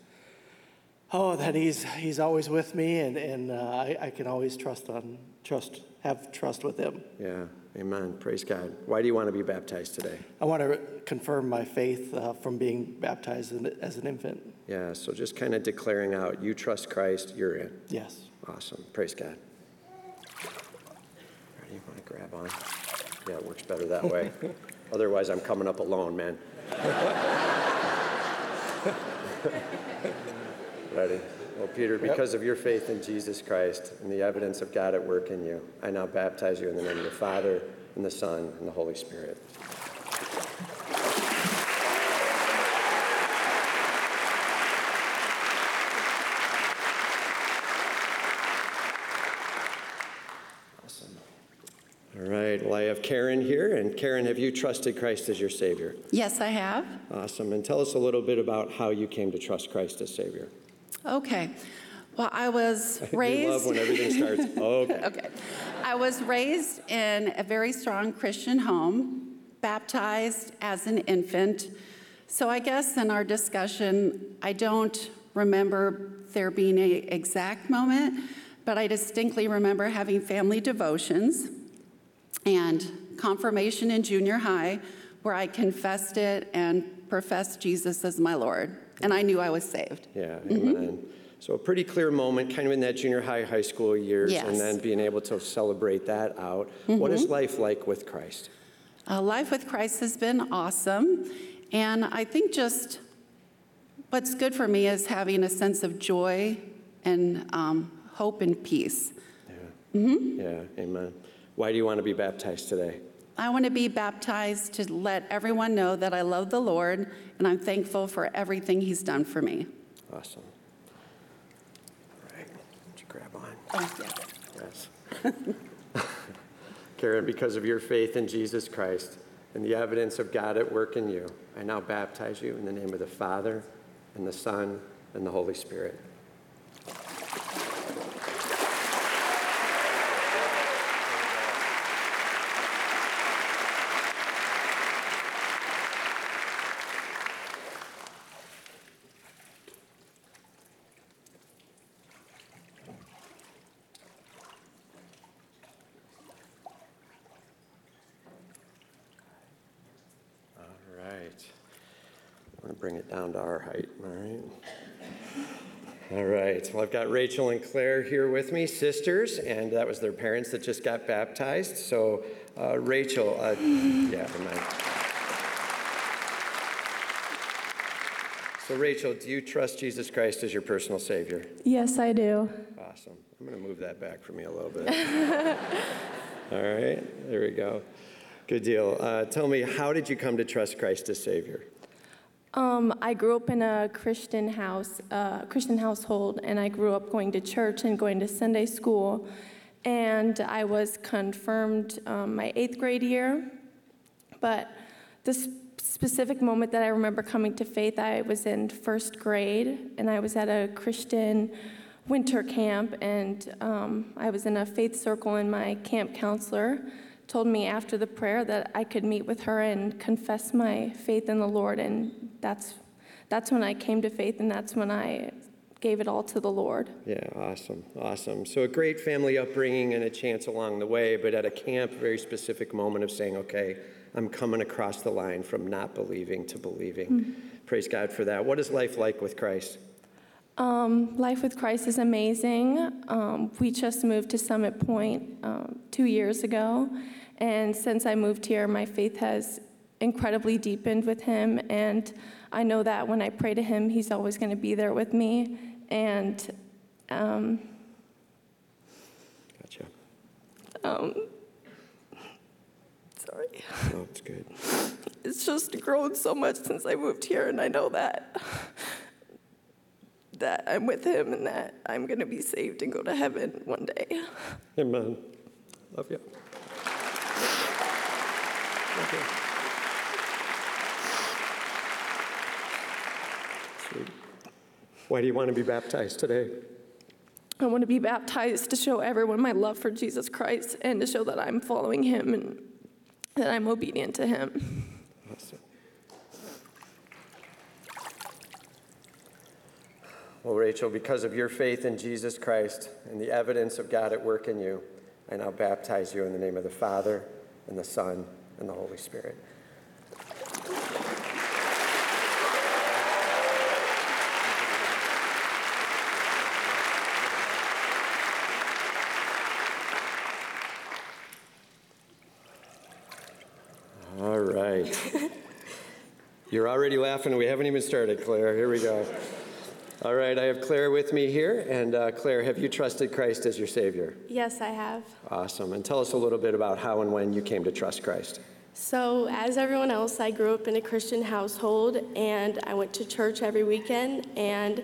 Oh, that he's he's always with me, and and uh, I, I can always trust on trust have trust with him. Yeah, amen. Praise God. Why do you want to be baptized today? I want to confirm my faith uh, from being baptized in- as an infant. Yeah, so just kind of declaring out, you trust Christ, you're in. Yes. Awesome. Praise God. Ready? You want to grab on? Yeah, it works better that way. Otherwise, I'm coming up alone, man. Ready? Well, Peter, Yep. because of your faith in Jesus Christ and the evidence of God at work in you, I now baptize you in the name of the Father, and the Son, and the Holy Spirit. Awesome. All right, well, I have Karen here, and Karen, have you trusted Christ as your Savior? Yes, I have. Awesome. And tell us a little bit about how you came to trust Christ as Savior. Okay. Well, I was raised. Love when everything starts. Okay. okay. I was raised in a very strong Christian home, baptized as an infant. So I guess in our discussion, I don't remember there being a exact moment, but I distinctly remember having family devotions and confirmation in junior high where I confessed it and professed Jesus as my Lord. And I knew I was saved. Yeah, Mm-hmm. amen. So a pretty clear moment, kind of in that junior high, high school years, Yes. and then being able to celebrate that out. What is Mhm. life like with Christ? Uh, life with Christ has been awesome. And I think just what's good for me is having a sense of joy and um, hope and peace. Mm-hmm. Yeah, amen. Why do you want to be baptized today? I want to be baptized to let everyone know that I love the Lord and I'm thankful for everything He's done for me. Awesome. All right, would you grab on? Oh. Yes. Karen, because of your faith in Jesus Christ and the evidence of God at work in you, I now baptize you in the name of the Father, and the Son, and the Holy Spirit. All right. I'm going to bring it down to our height, all right? All right. Well, I've got Rachel and Claire here with me, sisters, and that was their parents that just got baptized. So, uh, Rachel, uh, yeah. So, Rachel, do you trust Jesus Christ as your personal Savior? Yes, I do. Awesome. I'm going to move that back for me a little bit. All right, there we go. Good deal. Uh, tell me, how did you come to trust Christ as Savior? Um, I grew up in a Christian house, uh, Christian household, and I grew up going to church and going to Sunday school. And I was confirmed um, my eighth grade year. But the specific moment that I remember coming to faith, I was in first grade, and I was at a Christian winter camp, and um, I was in a faith circle, and my camp counselor told me after the prayer that I could meet with her and confess my faith in the Lord, and that's that's when I came to faith, and that's when I gave it all to the Lord. Yeah, awesome, awesome. So a great family upbringing and a chance along the way, but at a camp, very specific moment of saying, okay, I'm coming across the line from not believing to believing. Mhm. Praise God for that. What is life like with Christ? Um, life with Christ is amazing. Um, we just moved to Summit Point um, two years ago, and since I moved here, my faith has incredibly deepened with Him, and I know that when I pray to Him, He's always going to be there with me. And um, Gotcha. um, sorry, No, it's good. it's just grown so much since I moved here, and I know that that I'm with Him and that I'm going to be saved and go to heaven one day. Amen. Love you. Love you. Sweet. Why do you want to be baptized today? I want to be baptized to show everyone my love for Jesus Christ and to show that I'm following Him and that I'm obedient to Him. Awesome. Well, Rachel, because of your faith in Jesus Christ and the evidence of God at work in you, I now baptize you in the name of the Father and the Son and the Holy Spirit. All right. You're already laughing. We haven't even started, Claire. Here we go. All right, I have Claire with me here. And uh, Claire, have you trusted Christ as your Savior? Yes, I have. Awesome. And tell us a little bit about how and when you came to trust Christ. So, as everyone else, I grew up in a Christian household and I went to church every weekend. And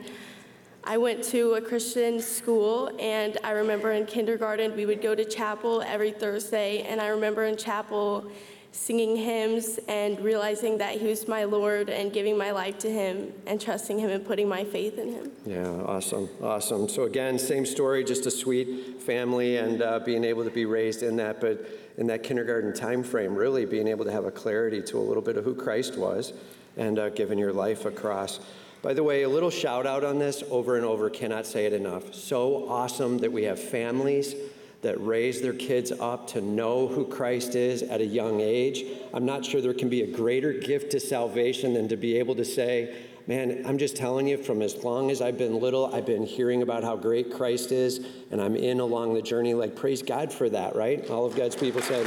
I went to a Christian school. And I remember in kindergarten, we would go to chapel every Thursday. And I remember in chapel singing hymns and realizing that He was my Lord and giving my life to Him and trusting Him and putting my faith in Him. Yeah, awesome, awesome. So again, same story, just a sweet family and uh, being able to be raised in that, but in that kindergarten time frame, really being able to have a clarity to a little bit of who Christ was and uh, giving your life across. By the way, a little shout out on this over and over, cannot say it enough. So awesome that we have families that raise their kids up to know who Christ is at a young age. I'm not sure there can be a greater gift to salvation than to be able to say, Man, I'm just telling you, from as long as I've been little, I've been hearing about how great Christ is, and I'm in along the journey. Like, praise God for that, right? All of God's people said.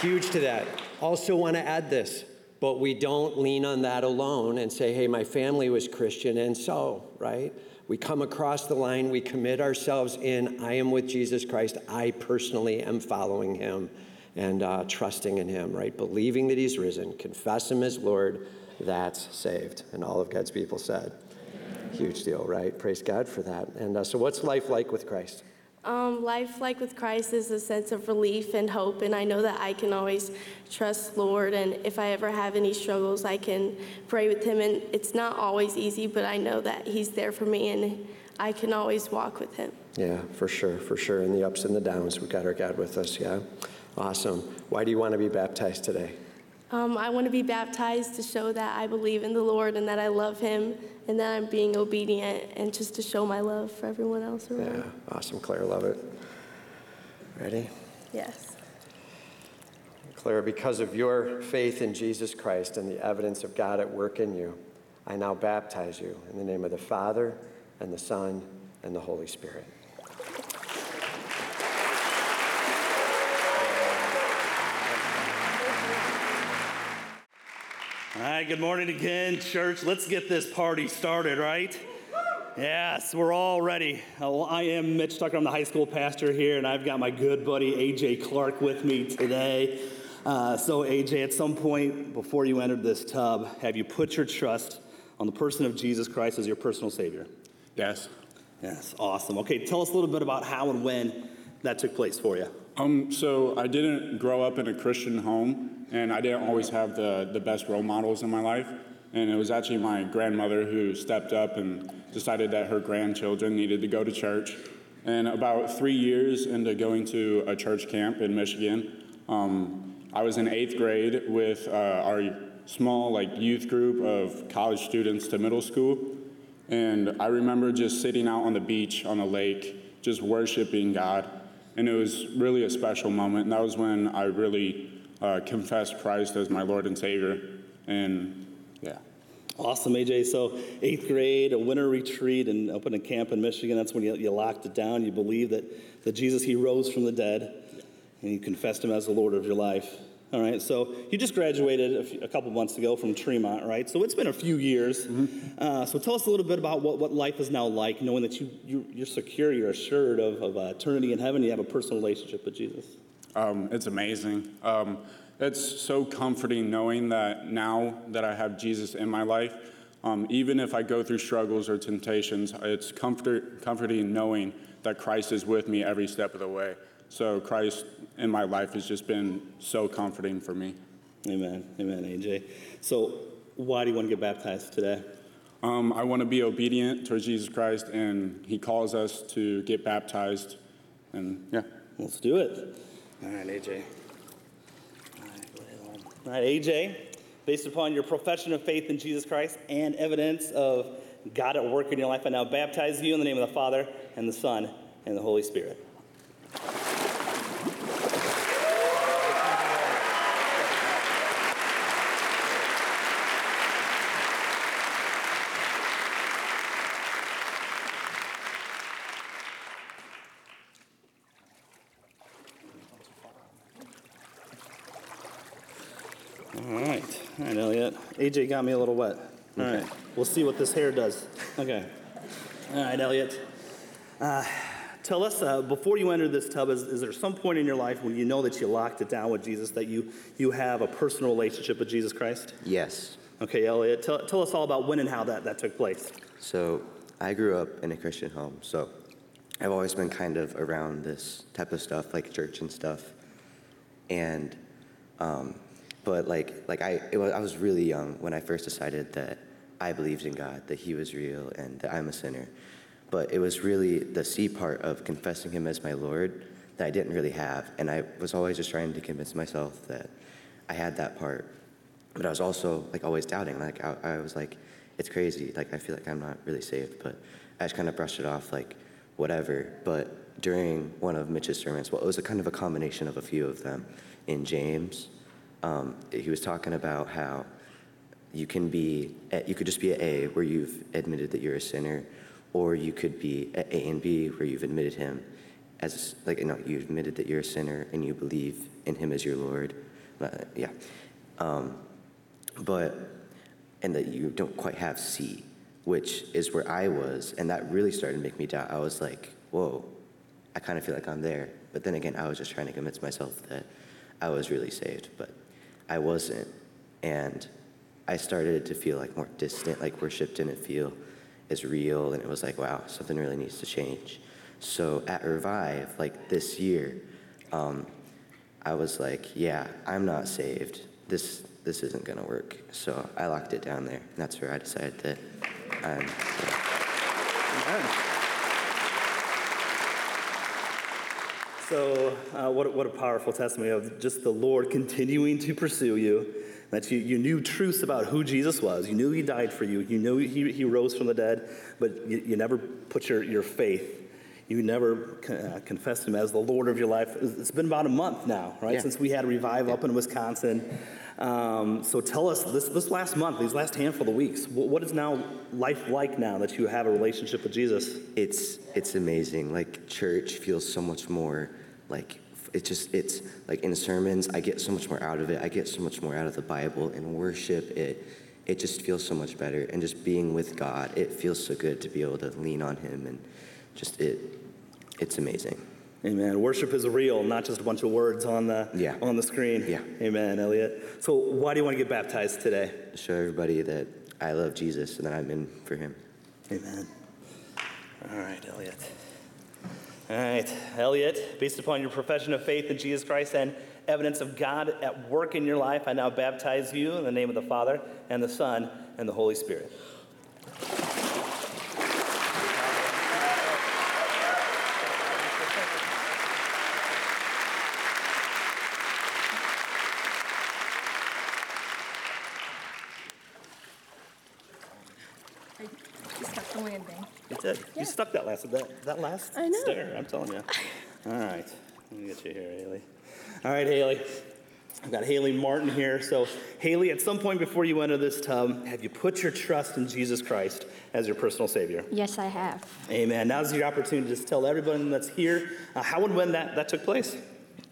Huge to that. Also, want to add this, but we don't lean on that alone and say, hey, my family was Christian, and so, right? We come across the line, we commit ourselves in, I am with Jesus Christ. I personally am following him and uh, trusting in him, right? Believing that he's risen, confess him as Lord, that's saved. And all of God's people said. Huge deal, right? Praise God for that. And uh, so, what's life like with Christ? Um, life, like with Christ, is a sense of relief and hope, and I know that I can always trust Lord. And if I ever have any struggles, I can pray with Him. And it's not always easy, but I know that He's there for me, and I can always walk with Him. Yeah, for sure, for sure. In the ups and the downs, we've got our God with us, yeah? Awesome. Why do you want to be baptized today? Um, I want to be baptized to show that I believe in the Lord and that I love Him and that I'm being obedient and just to show my love for everyone else around. Yeah, awesome, Claire. Love it. Ready? Yes. Claire, because of your faith in Jesus Christ and the evidence of God at work in you, I now baptize you in the name of the Father and the Son and the Holy Spirit. All right, good morning again, church. Let's get this party started, right? Yes, we're all ready. Oh, I am Mitch Tucker. I'm the high school pastor here, and I've got my good buddy AJ Clark with me today. Uh, so, AJ, at some point before you entered this tub, have you put your trust on the person of Jesus Christ as your personal Savior? Yes. Yes, awesome. Okay, tell us a little bit about how and when that took place for you. Um, so I didn't grow up in a Christian home, and I didn't always have the, the best role models in my life. And it was actually my grandmother who stepped up and decided that her grandchildren needed to go to church. And about three years into going to a church camp in Michigan, um, I was in eighth grade with uh, our small like youth group of college students to middle school. And I remember just sitting out on the beach on the lake, just worshiping God. And it was really a special moment. And that was when I really uh, confessed Christ as my Lord and Savior. And yeah. Awesome, AJ. So, eighth grade, a winter retreat, and up in a camp in Michigan. That's when you, you locked it down. You believe that, that Jesus, He rose from the dead, and you confessed Him as the Lord of your life. All right, so you just graduated a, few, a couple months ago from Tremont, right? So it's been a few years. Uh, so tell us a little bit about what, what life is now like, knowing that you, you, you're secure, you're assured of, of uh, eternity in heaven, you have a personal relationship with Jesus. Um, it's amazing. Um, it's so comforting knowing that now that I have Jesus in my life, um, even if I go through struggles or temptations, it's comfort, comforting knowing that Christ is with me every step of the way. So Christ in my life has just been so comforting for me. Amen. Amen, AJ. So why do you want to get baptized today? Um, I want to be obedient towards Jesus Christ, and He calls us to get baptized. And yeah. Let's do it. All right, AJ. All right, AJ, based upon your profession of faith in Jesus Christ and evidence of God at work in your life, I now baptize you in the name of the Father and the Son and the Holy Spirit. All right. All right, Elliot. AJ got me a little wet. All right. We'll see what this hair does. Okay. All right, Elliot. Uh, tell us, uh, before you entered this tub, is, is there some point in your life when you know that you locked it down with Jesus, that you, you have a personal relationship with Jesus Christ? Yes. Okay, Elliot, tell, tell us all about when and how that, that took place. So I grew up in a Christian home, so I've always been kind of around this type of stuff, like church and stuff. And, um, but like, like I, it was, I was really young when I first decided that I believed in God, that He was real, and that I'm a sinner. But it was really the C part of confessing Him as my Lord that I didn't really have, and I was always just trying to convince myself that I had that part. But I was also like always doubting. Like I, I was like, it's crazy. Like I feel like I'm not really saved, but I just kind of brushed it off like whatever. But during one of Mitch's sermons, well, it was a kind of a combination of a few of them in James. Um, he was talking about how you can be, you could just be at A where you've admitted that you're a sinner, or you could be at A and B where you've admitted him as like you know you admitted that you're a sinner and you believe in him as your Lord. Uh, yeah. Um, but and that you don't quite have C, which is where I was, and that really started to make me doubt. I was like, whoa, I kind of feel like I'm there. But then again, I was just trying to convince myself that I was really saved, but I wasn't. And I started to feel like more distant, like worship didn't feel as real, and it was like, wow, something really needs to change. So at Revive, like this year, um, I was like, yeah, I'm not saved. This this isn't gonna work. So I locked it down there. And that's where I decided that I'm. So, uh, what, what a powerful testimony of just the Lord continuing to pursue you. That you, you knew truths about who Jesus was. You knew He died for you. You knew He, he rose from the dead, but you, you never put your, your faith you never uh, confessed him as the Lord of your life. It's been about a month now, right, Yeah. since we had Revive up in Wisconsin. Um, so tell us this, this last month, these last handful of weeks, what, what is now life like now that you have a relationship with Jesus? It's it's amazing. Like church feels so much more like it just it's like in sermons I get so much more out of it. I get so much more out of the Bible and worship it. It just feels so much better and just being with God. It feels so good to be able to lean on Him and just it. It's amazing. Amen. Worship is real, not just a bunch of words on the Yeah. on the screen. Yeah. Amen, Elliot. So why do you want to get baptized today? To show everybody that I love Jesus and that I'm in for Him. Amen. All right, Elliot. All right, Elliot, based upon your profession of faith in Jesus Christ and evidence of God at work in your life, I now baptize you in the name of the Father and the Son and the Holy Spirit. did. You stuck that last that that last I know. stare. I'm telling you. All right, let me get you here, Haley. All right, Haley. I've got Haley Martin here. So, Haley, at some point before you enter this tub, have you put your trust in Jesus Christ as your personal Savior? Yes, I have. Amen. Now's your opportunity to just tell everybody that's here uh, how and when that, that took place.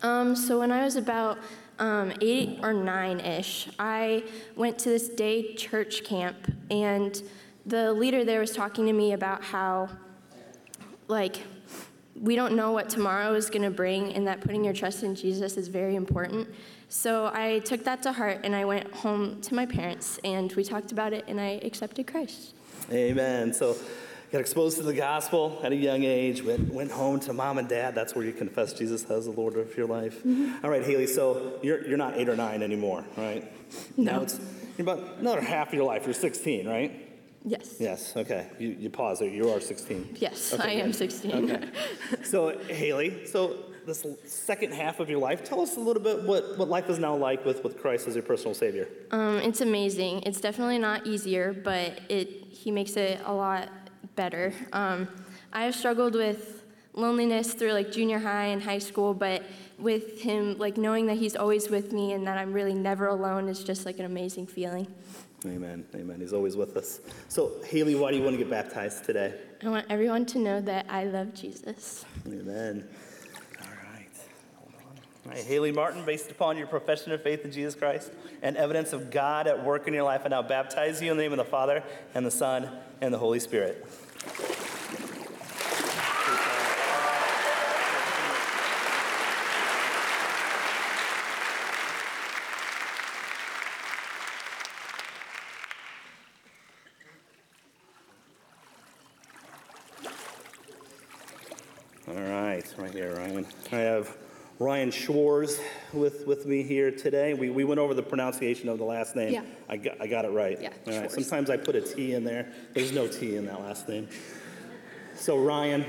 Um, so when I was about um, eight or nine ish, I went to this day church camp, and the leader there was talking to me about how, like, we don't know what tomorrow is going to bring, and that putting your trust in Jesus is very important. So I took that to heart, and I went home to my parents, and we talked about it, and I accepted Christ. Amen. So, got exposed to the gospel at a young age, went, went home to mom and dad. That's where you confess Jesus as the Lord of your life. Mm-hmm. All right, Haley, so you're, you're not eight or nine anymore, right? No. Now it's you're about another half of your life. You're 16, right? Yes. Yes, okay. You, you pause. You are 16. Yes, Okay, I am good. 16. Okay. So, Haley, so this second half of your life, tell us a little bit what, what life is now like with, with Christ as your personal Savior. Um, it's amazing. It's definitely not easier, but it he makes it a lot better. Um, I have struggled with loneliness through like junior high and high school, but with him, like knowing that he's always with me and that I'm really never alone is just like an amazing feeling. Amen. Amen. He's always with us. So, Haley, why do you want to get baptized today? I want everyone to know that I love Jesus. Amen. All right. All right. Haley Martin, based upon your profession of faith in Jesus Christ and evidence of God at work in your life, I now baptize you in the name of the Father and the Son and the Holy Spirit. All right, right here, Ryan. I have Schwartz with, with me here today. We, we went over the pronunciation of the last name. Yeah. I got, I got it right. Yeah, All right. Schwartz. Sometimes I put a T in there. There's no T in that last name. So, Ryan,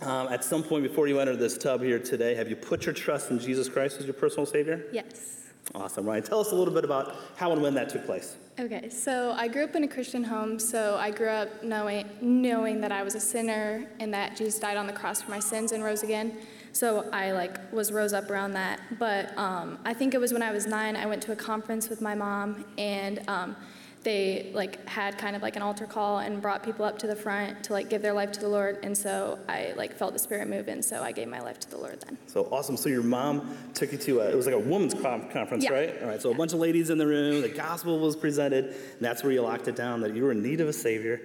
um, at some point before you enter this tub here today, have you put your trust in Jesus Christ as your personal Savior? Yes. Awesome, Ryan. Tell us a little bit about how and when that took place. Okay, so I grew up in a Christian home, so I grew up knowing, knowing that I was a sinner and that Jesus died on the cross for my sins and rose again. So I like was rose up around that. But um, I think it was when I was nine, I went to a conference with my mom, and um, they like had kind of like an altar call and brought people up to the front to like give their life to the Lord. And so I like felt the Spirit move, and so I gave my life to the Lord then. So awesome. So your mom took you to a, it was like a women's conference, Yeah. right? All right. So a bunch of ladies in the room, the gospel was presented, and that's where you locked it down that you were in need of a savior.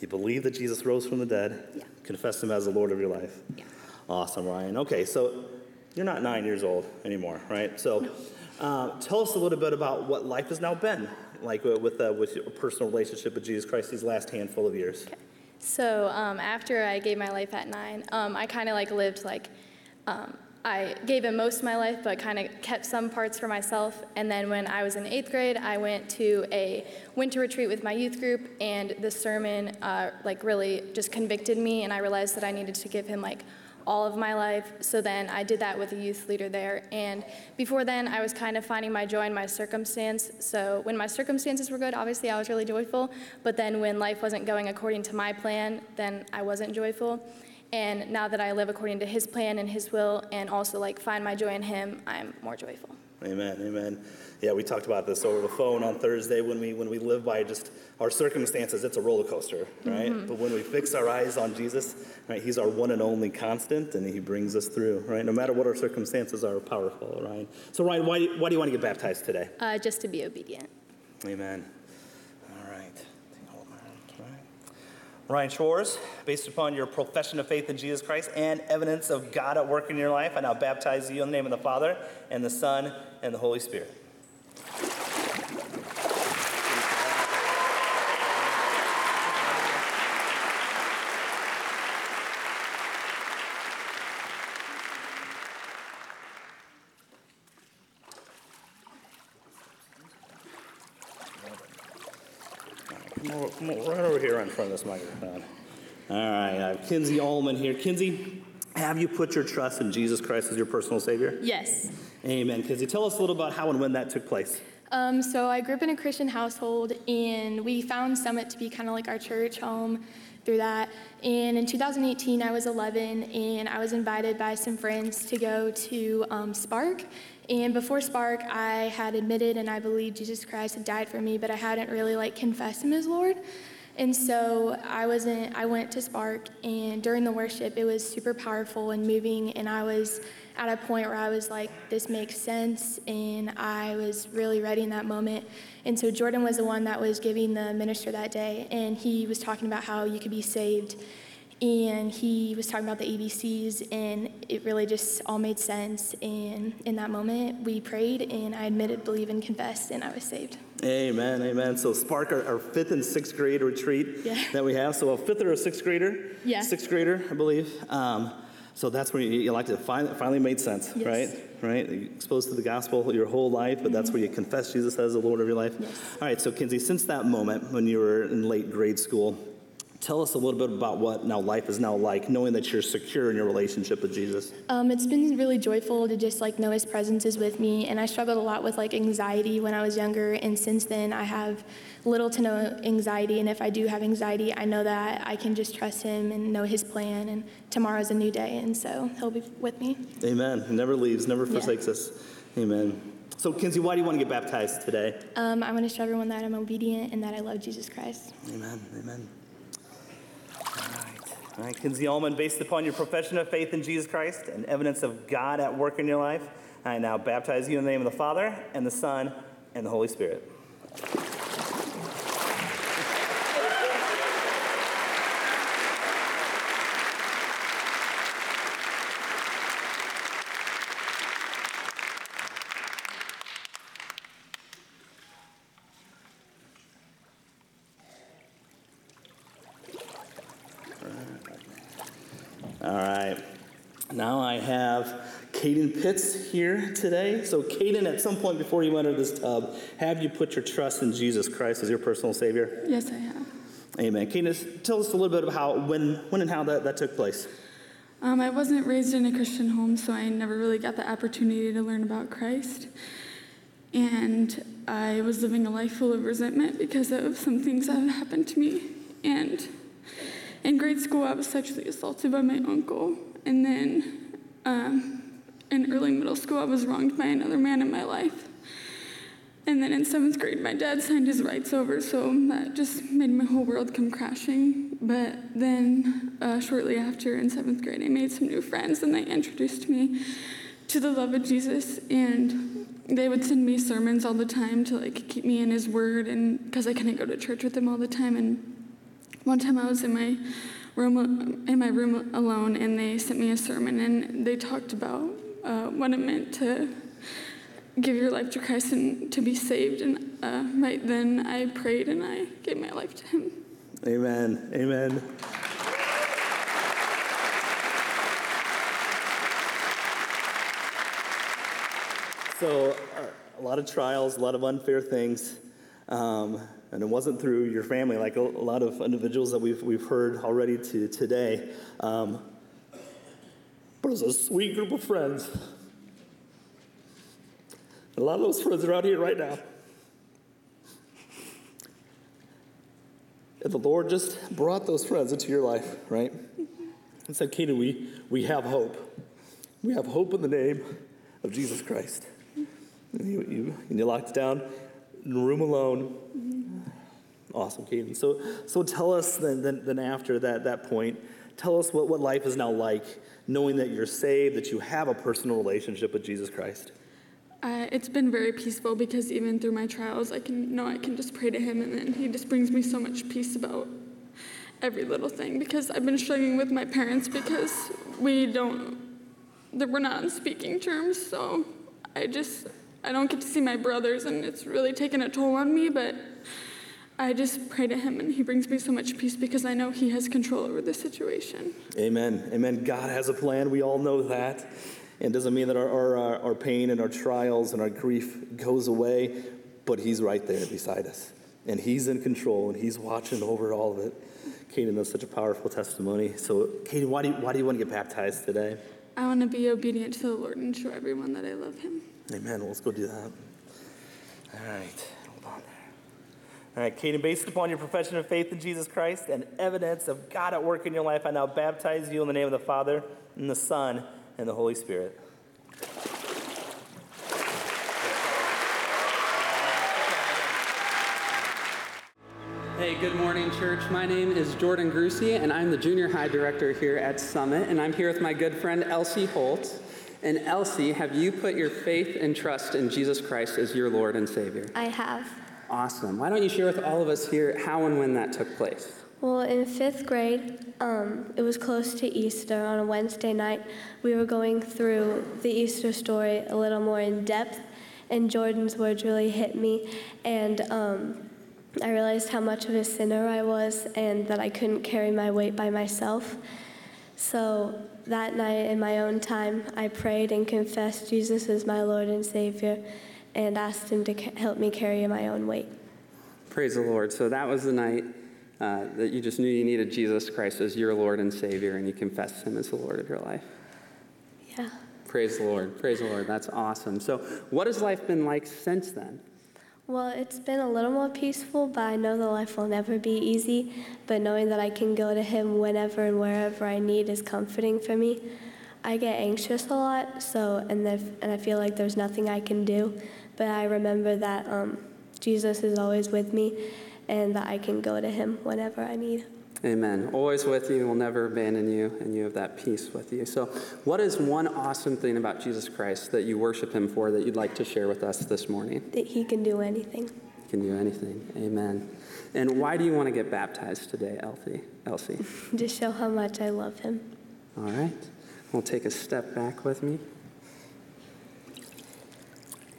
You believed that Jesus rose from the dead. Yeah. Confessed him as the Lord of your life. Yeah. Awesome, Ryan. Okay, so you're not nine years old anymore, right? So uh, tell us a little bit about what life has now been like with, uh, with your personal relationship with Jesus Christ these last handful of years. So um, after I gave my life at nine, um, I kind of like lived like um, I gave him most of my life, but kind of kept some parts for myself. And then when I was in eighth grade, I went to a winter retreat with my youth group, and the sermon uh, like really just convicted me, and I realized that I needed to give him like all of my life. So then I did that with a youth leader there. And before then, I was kind of finding my joy in my circumstance. So when my circumstances were good, obviously I was really joyful. But then when life wasn't going according to my plan, then I wasn't joyful. And now that I live according to his plan and his will and also like find my joy in him, I'm more joyful. Amen, amen. Yeah, we talked about this over the phone on Thursday when we when we live by just our circumstances. It's a roller coaster, right? Mhm. But when we fix our eyes on Jesus, right, He's our one and only constant, and He brings us through, right? No matter what our circumstances are, powerful, right? So, Ryan, why why do you want to get baptized today? Uh, just to be obedient. Amen. All right. Hold on. All right. Ryan Shores, based upon your profession of faith in Jesus Christ and evidence of God at work in your life, I now baptize you in the name of the Father and the Son and the Holy Spirit. Come over, come over, right over here in front of this microphone. All right, I have Kinsey Allman here. Kinsey, have you put your trust in Jesus Christ as your personal Savior? Yes. Amen. Kinsey, tell us a little about how and when that took place. Um, so I grew up in a Christian household, and we found Summit to be kind of like our church home. through that. And in 2018, I was 11, and I was invited by some friends to go to um, Spark. And before Spark, I had admitted and I believed Jesus Christ had died for me, but I hadn't really like confessed him as Lord. And so I wasn't. I went to Spark, and during the worship, it was super powerful and moving. And I was at a point where I was like, "This makes sense," and I was really ready in that moment. And so Jordan was the one that was giving the minister that day, and he was talking about how you could be saved and he was talking about the ABCs, and it really just all made sense. And in that moment, we prayed, and I admitted, believed, and confessed, and I was saved. Amen, amen. So Spark, our, our fifth and sixth grade retreat Yeah. that we have. So a fifth or a sixth grader? Yeah. Sixth grader, I believe. Um, so that's where you, you like it finally made sense, Yes. right? Right? You're exposed to the gospel your whole life, but that's where you confess Jesus as the Lord of your life. All right, so Kinsey, since that moment when you were in late grade school, tell us a little bit about what now life is now like, knowing that you're secure in your relationship with Jesus. Um, it's been really joyful to just like know his presence is with me, and I struggled a lot with like anxiety when I was younger, and since then I have little to no anxiety, and if I do have anxiety, I know that I can just trust him and know his plan, and tomorrow's a new day, and so he'll be with me. Amen. He never leaves, never Yeah. forsakes us. Amen. So, Kinsey, why do you want to get baptized today? Um, I want to show everyone that I'm obedient and that I love Jesus Christ. Amen. Amen. All right, Kinsey Allman, based upon your profession of faith in Jesus Christ and evidence of God at work in your life, I now baptize you in the name of the Father and the Son and the Holy Spirit. All right. Now I have Pitts here today. So, Caden, at some point before you enter this tub, have you put your trust in Jesus Christ as your personal Savior? Yes, I have. Amen. Caden, tell us a little bit about how, when, when and how that, that took place. Um, I wasn't raised in a Christian home, so I never really got the opportunity to learn about Christ. And I was living a life full of resentment because of some things that had happened to me. And in grade school, I was sexually assaulted by my uncle. And then um, in early middle school, I was wronged by another man in my life. And then in seventh grade, my dad signed his rights over, so that just made my whole world come crashing. But then, uh, shortly after, in seventh grade, I made some new friends, and they introduced me to the love of Jesus. And they would send me sermons all the time to like keep me in His Word, and because I couldn't go to church with them all the time. And one time, I was in my room, in my room alone, and they sent me a sermon, and they talked about uh, what it meant to give your life to Christ and to be saved. And uh, right then I prayed and I gave my life to Him. Amen. Amen. So, uh, a lot of trials, a lot of unfair things. Um, and it wasn't through your family, like a, a lot of individuals that we've, we've heard already to, today. Um, but it was a sweet group of friends. A lot of those friends are out here right now. And the Lord just brought those friends into your life, right? And said, Katie, we, we have hope. We have hope in the name of Jesus Christ. And you, you, and you locked down in a room alone. Awesome, Katie. So, so tell us then, then, then after that, that point, tell us what, what life is now like, knowing that you're saved, that you have a personal relationship with Jesus Christ. Uh, it's been very peaceful because even through my trials, I can know I can just pray to Him, and then He just brings me so much peace about every little thing. Because I've been struggling with my parents because we don't, we're not on speaking terms. So I just, I don't get to see my brothers, and it's really taken a toll on me. But I just pray to Him, and He brings me so much peace because I know He has control over the situation. Amen. Amen. God has a plan. We all know that. It doesn't mean that our, our, our- our pain and our trials and our grief goes away, but He's right there beside us. And He's in control and He's watching over all of it. Kaden, that's such a powerful testimony. So, Kaden, why do you, why do you want to get baptized today? I want to be obedient to the Lord and show everyone that I love Him. Amen. Well, let's go do that. All right. Hold on All right, Caden, based upon your profession of faith in Jesus Christ and evidence of God at work in your life, I now baptize you in the name of the Father, and the Son, and the Holy Spirit. Hey, good morning, church. My name is Jordan Grucey, and I'm the junior high director here at Summit. And I'm here with my good friend Elsie Holt. And Elsie, have you put your faith and trust in Jesus Christ as your Lord and Savior? I have. Awesome. Why don't you share with all of us here how and when that took place? Well, in fifth grade, um, it was close to Easter on a Wednesday night. We were going through the Easter story a little more in depth, and Jordan's words really hit me. And um, I realized how much of a sinner I was and that I couldn't carry my weight by myself. So that night, in my own time, I prayed and confessed Jesus as my Lord and Savior and asked Him to help me carry my own weight. Praise the Lord. So that was the night uh, that you just knew you needed Jesus Christ as your Lord and Savior, and you confessed Him as the Lord of your life. Yeah. Praise the Lord. Praise the Lord. That's awesome. So, what has life been like since then? Well, it's been a little more peaceful, but I know the life will never be easy. But knowing that I can go to Him whenever and wherever I need is comforting for me. I get anxious a lot, so and if, and I feel like there's nothing I can do. But I remember that um, Jesus is always with me, and that I can go to Him whenever I need. Amen. Always with you, will never abandon you, and you have that peace with you. So, what is one awesome thing about Jesus Christ that you worship Him for that you'd like to share with us this morning? That He can do anything. You can do anything. Amen. And why do you want to get baptized today, Elsie? Elsie? to show how much I love Him. All right. We'll take a step back with me.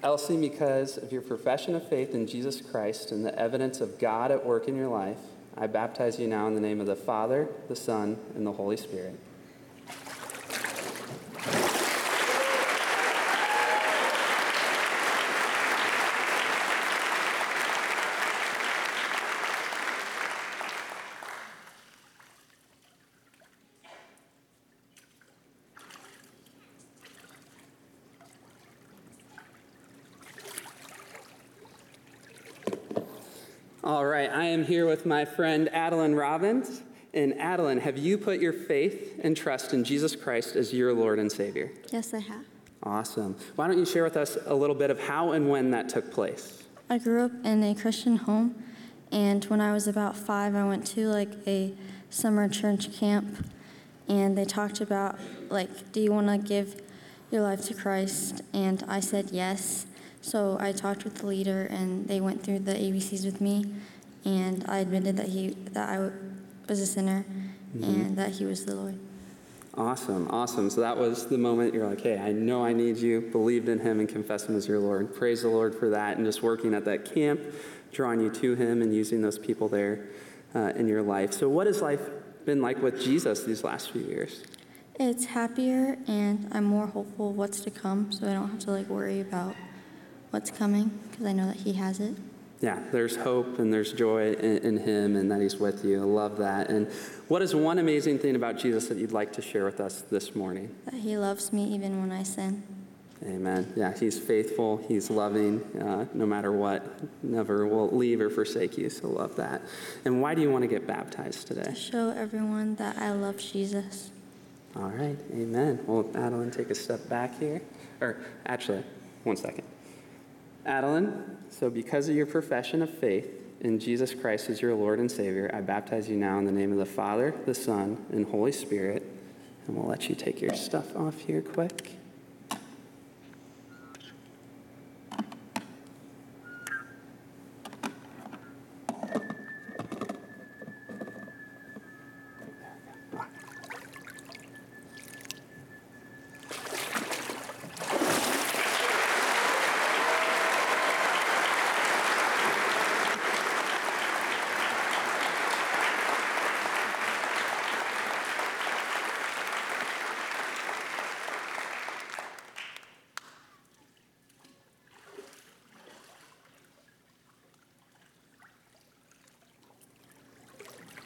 Elsie, because of your profession of faith in Jesus Christ and the evidence of God at work in your life, I baptize you now in the name of the Father, the Son, and the Holy Spirit. All right, I am here with my friend Adeline Robbins. And Adeline, have you put your faith and trust in Jesus Christ as your Lord and Savior? Yes, I have. Awesome. Why don't you share with us a little bit of how and when that took place? I grew up in a Christian home, and when I was about five, I went to like a summer church camp, and they talked about like, do you want to give your life to Christ? And I said yes. So I talked with the leader, and they went through the ABCs with me, and I admitted that he that I was a sinner, Mhm. and that he was the Lord. Awesome, awesome. So that was the moment you're like, hey, I know I need you, believed in him, and confessed him as your Lord. Praise the Lord for that, and just working at that camp, drawing you to him, and using those people there uh, in your life. So, what has life been like with Jesus these last few years? It's happier, and I'm more hopeful of what's to come, so I don't have to like worry about what's coming because I know that He has it. Yeah, there's hope and there's joy in, in him and that he's with you. I love that. And what is one amazing thing about Jesus that you'd like to share with us this morning? That He loves me even when I sin. Amen. Yeah, he's faithful. He's loving, uh, no matter what. Never will leave or forsake you. So love that. And why do you want to get baptized today? To show everyone that I love Jesus. All right. Amen. Well, Adeline, take a step back here. Or actually, one second. Adeline, so because of your profession of faith in Jesus Christ as your Lord and Savior, I baptize you now in the name of the Father, the Son, and Holy Spirit. And we'll let you take your stuff off here quick.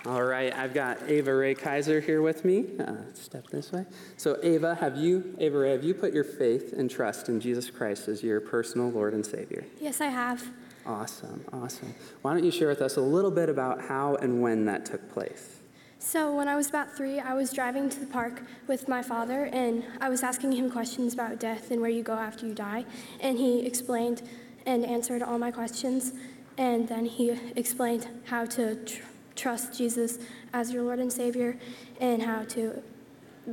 All right, I've got Ava Ray Kaiser here with me. Uh, step this way. So, Ava, have you, Ava Ray, have you put your faith and trust in Jesus Christ as your personal Lord and Savior? Yes, I have. Awesome, awesome. Why don't you share with us a little bit about how and when that took place? So, when I was about three, I was driving to the park with my father, and I was asking him questions about death and where you go after you die. And he explained and answered all my questions. And then he explained how to tr- trust Jesus as your Lord and Savior, and how to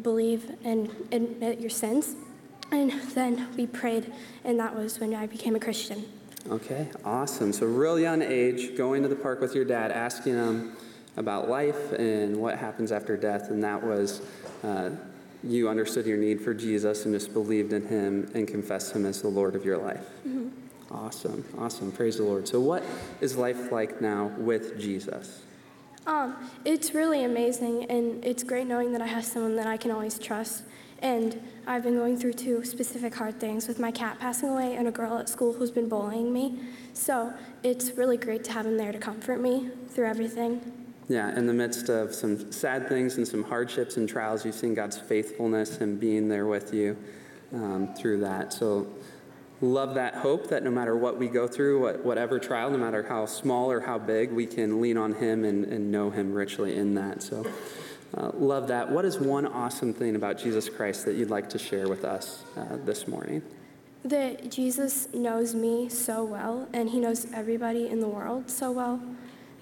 believe and admit your sins. And then we prayed, and that was when I became a Christian. Okay, awesome. So, real young age, going to the park with your dad, asking him about life and what happens after death, and that was uh, you understood your need for Jesus and just believed in him and confessed him as the Lord of your life. Mhm. Awesome, awesome. Praise the Lord. So, what is life like now with Jesus? Um, it's really amazing, and it's great knowing that I have someone that I can always trust. And I've been going through two specific hard things with my cat passing away and a girl at school who's been bullying me. So it's really great to have him there to comfort me through everything. Yeah, in the midst of some sad things and some hardships and trials, you've seen God's faithfulness and being there with you um, through that. So, love that hope that no matter what we go through, what, whatever trial, no matter how small or how big, we can lean on Him and, and know Him richly in that. So, uh, love that. What is one awesome thing about Jesus Christ that you'd like to share with us uh, this morning? That Jesus knows me so well, and he knows everybody in the world so well.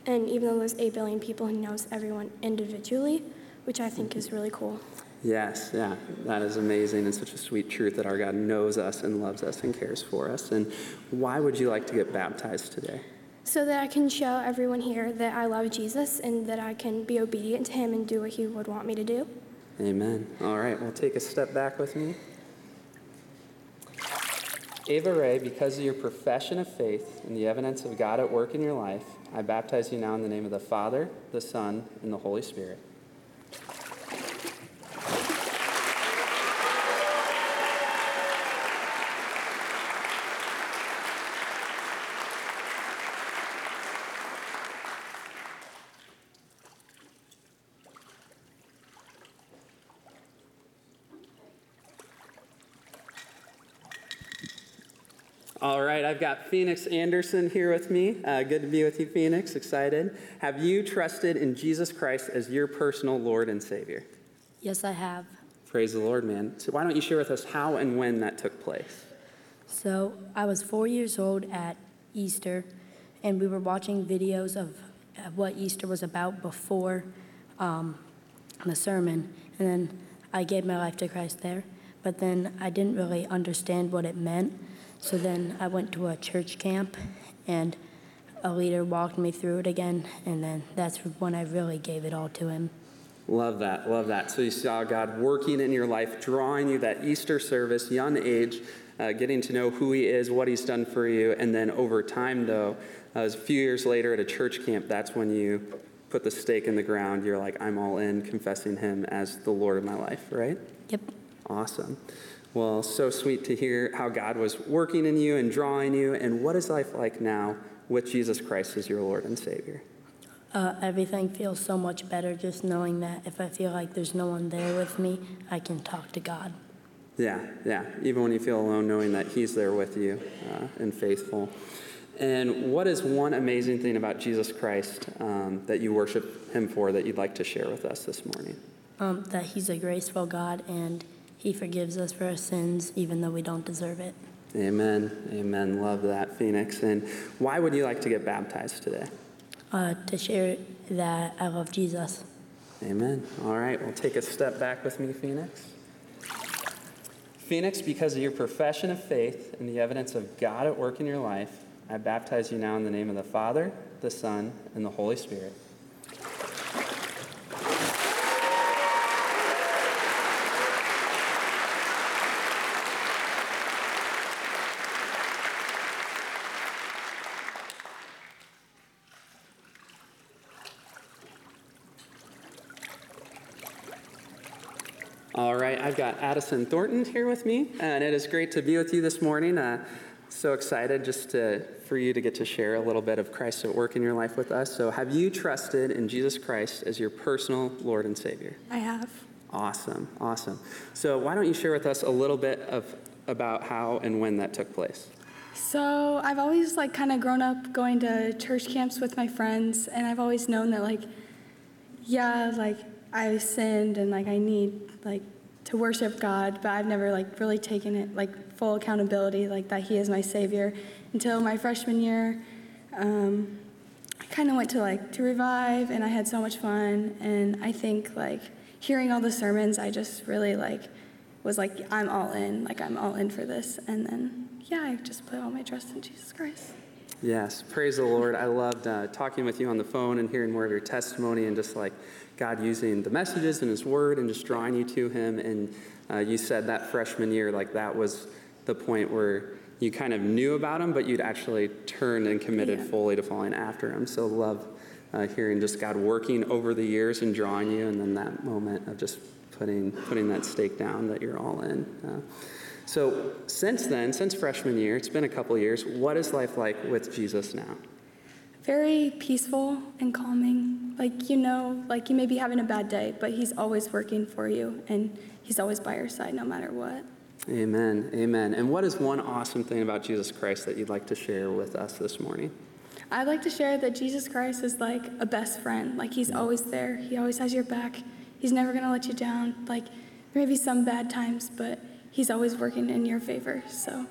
And even though there's 8 billion people, he knows everyone individually, which I think is really cool. Yes, yeah, that is amazing and such a sweet truth that our God knows us and loves us and cares for us. And why would you like to get baptized today? So that I can show everyone here that I love Jesus and that I can be obedient to him and do what he would want me to do. Amen. All right, well, take a step back with me. Ava Ray, because of your profession of faith and the evidence of God at work in your life, I baptize you now in the name of the Father, the Son, and the Holy Spirit. All right, I've got Phoenix Anderson here with me. Uh, good to be with you, Phoenix. Excited. Have you trusted in Jesus Christ as your personal Lord and Savior? Yes, I have. Praise the Lord, man. So, why don't you share with us how and when that took place? So, I was four years old at Easter, and we were watching videos of what Easter was about before um, the sermon. And then I gave my life to Christ there. But then I didn't really understand what it meant. So then I went to a church camp, and a leader walked me through it again. And then that's when I really gave it all to him. Love that, love that. So you saw God working in your life, drawing you that Easter service, young age, uh, getting to know who He is, what He's done for you, and then over time, though, uh, a few years later at a church camp, that's when you put the stake in the ground. You're like, I'm all in, confessing Him as the Lord of my life, right? Yep. Awesome. Well, so sweet to hear how God was working in you and drawing you. And what is life like now with Jesus Christ as your Lord and Savior? Uh, everything feels so much better just knowing that if I feel like there's no one there with me, I can talk to God. Yeah, yeah. Even when you feel alone, knowing that He's there with you uh, and faithful. And what is one amazing thing about Jesus Christ um, that you worship Him for that you'd like to share with us this morning? Um, that He's a graceful God and He forgives us for our sins even though we don't deserve it. Amen. Amen. Love that, Phoenix. And why would you like to get baptized today? Uh, to share that I love Jesus. Amen. All right, well, take a step back with me, Phoenix. Phoenix, because of your profession of faith and the evidence of God at work in your life, I baptize you now in the name of the Father, the Son, and the Holy Spirit. All right, I've got Addison Thornton here with me, and it is great to be with you this morning. Uh, so excited just to, for you to get to share a little bit of Christ at work in your life with us. So, have you trusted in Jesus Christ as your personal Lord and Savior? I have. Awesome, awesome. So, why don't you share with us a little bit of about how and when that took place? So I've always like kind of grown up going to church camps with my friends, and I've always known that like, yeah, like I sinned and like I need like to worship God, but I've never like really taken it like full accountability, like that He is my Savior, until my freshman year. Um, I kind of went to like to revive, and I had so much fun, and I think like hearing all the sermons, I just really like was like I'm all in, like I'm all in for this, and then yeah, I just put all my trust in Jesus Christ. Yes, praise the Lord. I loved uh, talking with you on the phone and hearing more of your testimony and just like God using the messages and His Word and just drawing you to Him. And uh, you said that freshman year, like that was the point where you kind of knew about Him, but you'd actually turned and committed Yeah. fully to following after Him. So love uh, hearing just God working over the years and drawing you, and then that moment of just putting putting that stake down that you're all in. Uh, so since then, since freshman year, it's been a couple years. What is life like with Jesus now? Very peaceful and calming. Like, you know, like you may be having a bad day, but He's always working for you and He's always by your side no matter what. Amen. Amen. And what is one awesome thing about Jesus Christ that you'd like to share with us this morning? I'd like to share that Jesus Christ is like a best friend. Like, He's always there, He always has your back. He's never going to let you down. Like, there may be some bad times, but He's always working in your favor. So,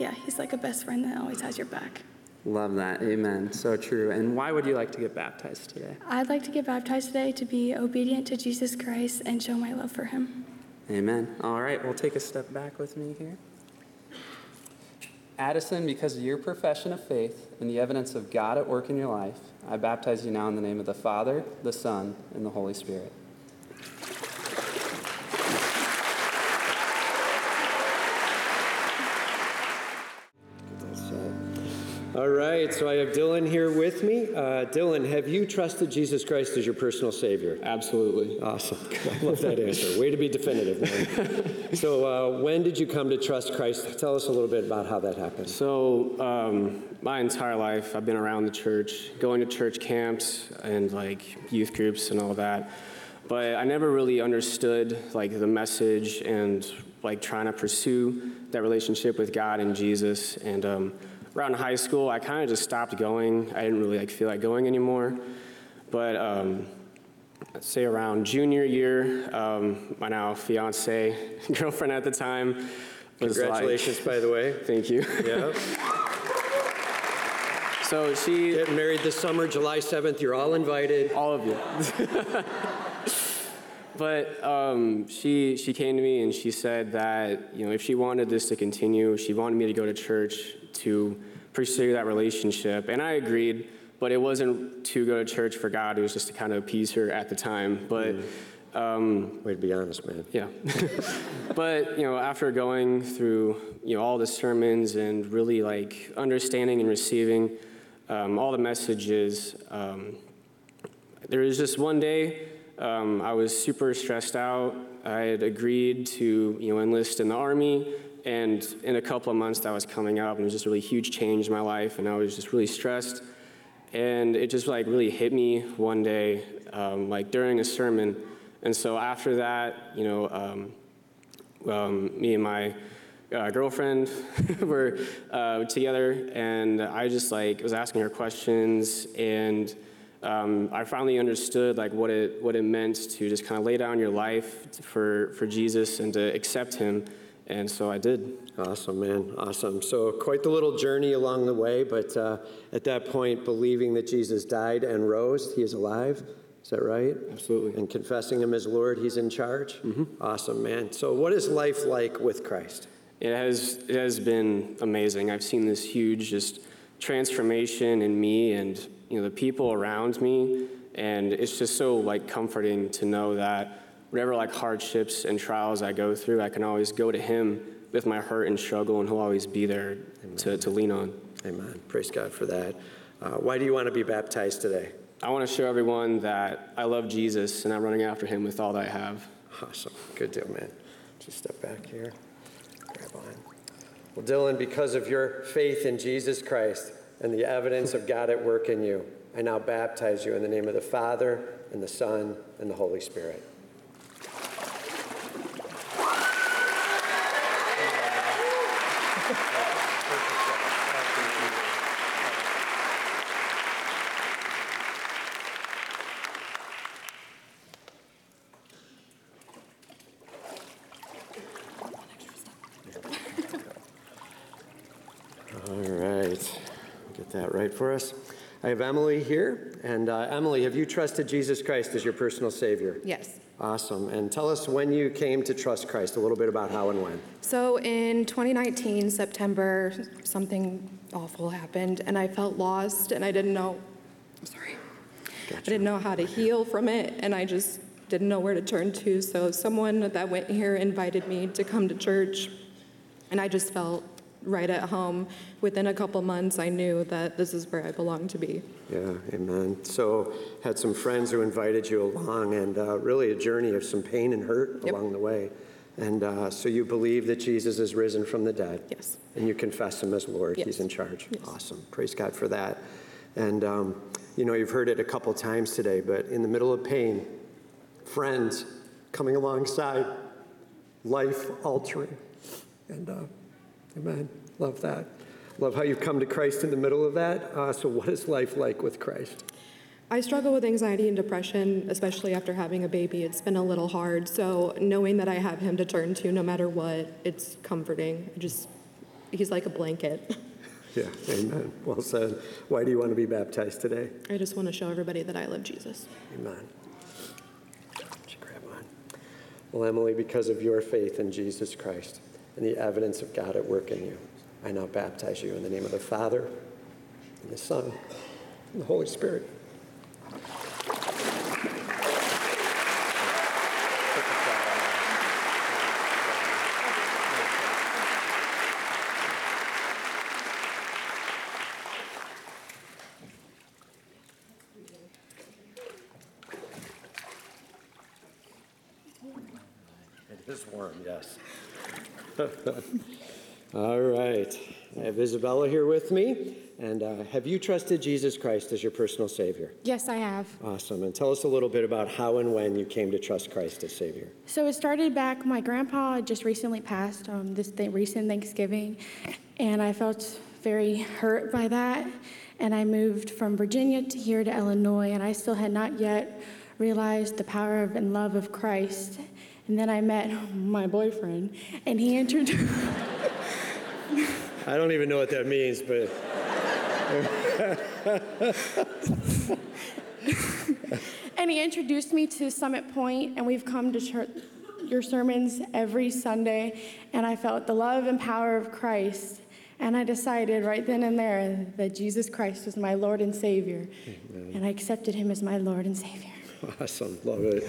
yeah, He's like a best friend that always has your back. Love that. Amen. So true. And why would you like to get baptized today? I'd like to get baptized today to be obedient to Jesus Christ and show my love for Him. Amen. All right, we'll take a step back with me here. Addison, because of your profession of faith and the evidence of God at work in your life, I baptize you now in the name of the Father, the Son, and the Holy Spirit. All right, so I have Dylan here with me. Uh, Dylan, have you trusted Jesus Christ as your personal Savior? Absolutely. Awesome. I love that answer. Way to be definitive, man. so, uh, when did you come to trust Christ? Tell us a little bit about how that happened. So, um, my entire life, I've been around the church, going to church camps and like youth groups and all that. But I never really understood like the message and like trying to pursue that relationship with God and Jesus. And um, around high school, I kind of just stopped going. I didn't really like feel like going anymore. But um, let's say around junior year, um, my now fiance, girlfriend at the time, was Congratulations, like, by the way. Thank you. Yeah. So she getting married this summer, July 7th. You're all invited. All of you. but um, she she came to me and she said that you know if she wanted this to continue, she wanted me to go to church to pursue that relationship, and I agreed. But it wasn't to go to church for God; it was just to kind of appease her at the time. But um, way to be honest, man. Yeah. but you know, after going through you know all the sermons and really like understanding and receiving um, all the messages, um, there was just one day um, I was super stressed out. I had agreed to you know enlist in the army, and in a couple of months that was coming up, and it was just a really huge change in my life, and I was just really stressed. And it just like really hit me one day, um, like during a sermon. And so after that, you know, um, um, me and my uh, girlfriend were uh, together, and I just like was asking her questions, and um, I finally understood like what it what it meant to just kind of lay down your life for for Jesus and to accept Him, and so I did. Awesome, man. Awesome. So, quite the little journey along the way, but uh, at that point, believing that Jesus died and rose, he is alive. Is that right? Absolutely. And confessing him as Lord, he's in charge. Mm-hmm. Awesome, man. So, what is life like with Christ? It has it has been amazing. I've seen this huge just transformation in me and you know the people around me, and it's just so like comforting to know that whatever like hardships and trials I go through, I can always go to Him with my hurt and struggle, and He'll always be there to, to lean on. Amen. Praise God for that. Uh, why do you want to be baptized today? I want to show everyone that I love Jesus and I'm running after Him with all that I have. Awesome. Good deal, man. Just step back here. Grab on. Well, Dylan, because of your faith in Jesus Christ and the evidence of God at work in you, I now baptize you in the name of the Father, and the Son, and the Holy Spirit. That right for us. I have Emily here. And uh, Emily, have you trusted Jesus Christ as your personal Savior? Yes. Awesome. And tell us when you came to trust Christ, a little bit about how and when. So in 2019, September, something awful happened, and I felt lost, and I didn't know. I'm sorry. I didn't know how to heal from it, and I just didn't know where to turn to. So someone that went here invited me to come to church, and I just felt right at home. Within a couple months, I knew that this is where I belong to be. Yeah, amen. So, had some friends who invited you along, and uh, really a journey of some pain and hurt Yep. along the way. And uh, so, you believe that Jesus is risen from the dead? Yes. And you confess him as Lord? Yes. He's in charge? Awesome. Praise God for that. And, um, you know, you've heard it a couple times today, but in the middle of pain, friends coming alongside, life altering. And, uh, amen. Love that. Love how you've come to Christ in the middle of that. Uh, so, what is life like with Christ? I struggle with anxiety and depression, especially after having a baby. It's been a little hard. So knowing that I have him to turn to no matter what, it's comforting. I just, he's like a blanket. Yeah, amen. Well said. Why do you want to be baptized today? I just want to show everybody that I love Jesus. Amen. Grab mine. Well, Emily, because of your faith in Jesus Christ and the evidence of God at work in you, I now baptize you in the name of the Father, and the Son, and the Holy Spirit. It is warm, yes. All right. I have Isabella here with me. And uh, have you trusted Jesus Christ as your personal Savior? Yes, I have. Awesome. And tell us a little bit about how and when you came to trust Christ as Savior. So it started back, my grandpa just recently passed um, this th- recent Thanksgiving, and I felt very hurt by that. And I moved from Virginia to here to Illinois, and I still had not yet realized the power of and love of Christ. And then I met my boyfriend, and he introduced. I don't even know what that means, but. And he introduced me to Summit Point, and we've come to church, your sermons every Sunday, and I felt the love and power of Christ. And I decided right then and there that Jesus Christ was my Lord and Savior, and I accepted him as my Lord and Savior. Awesome. Love it.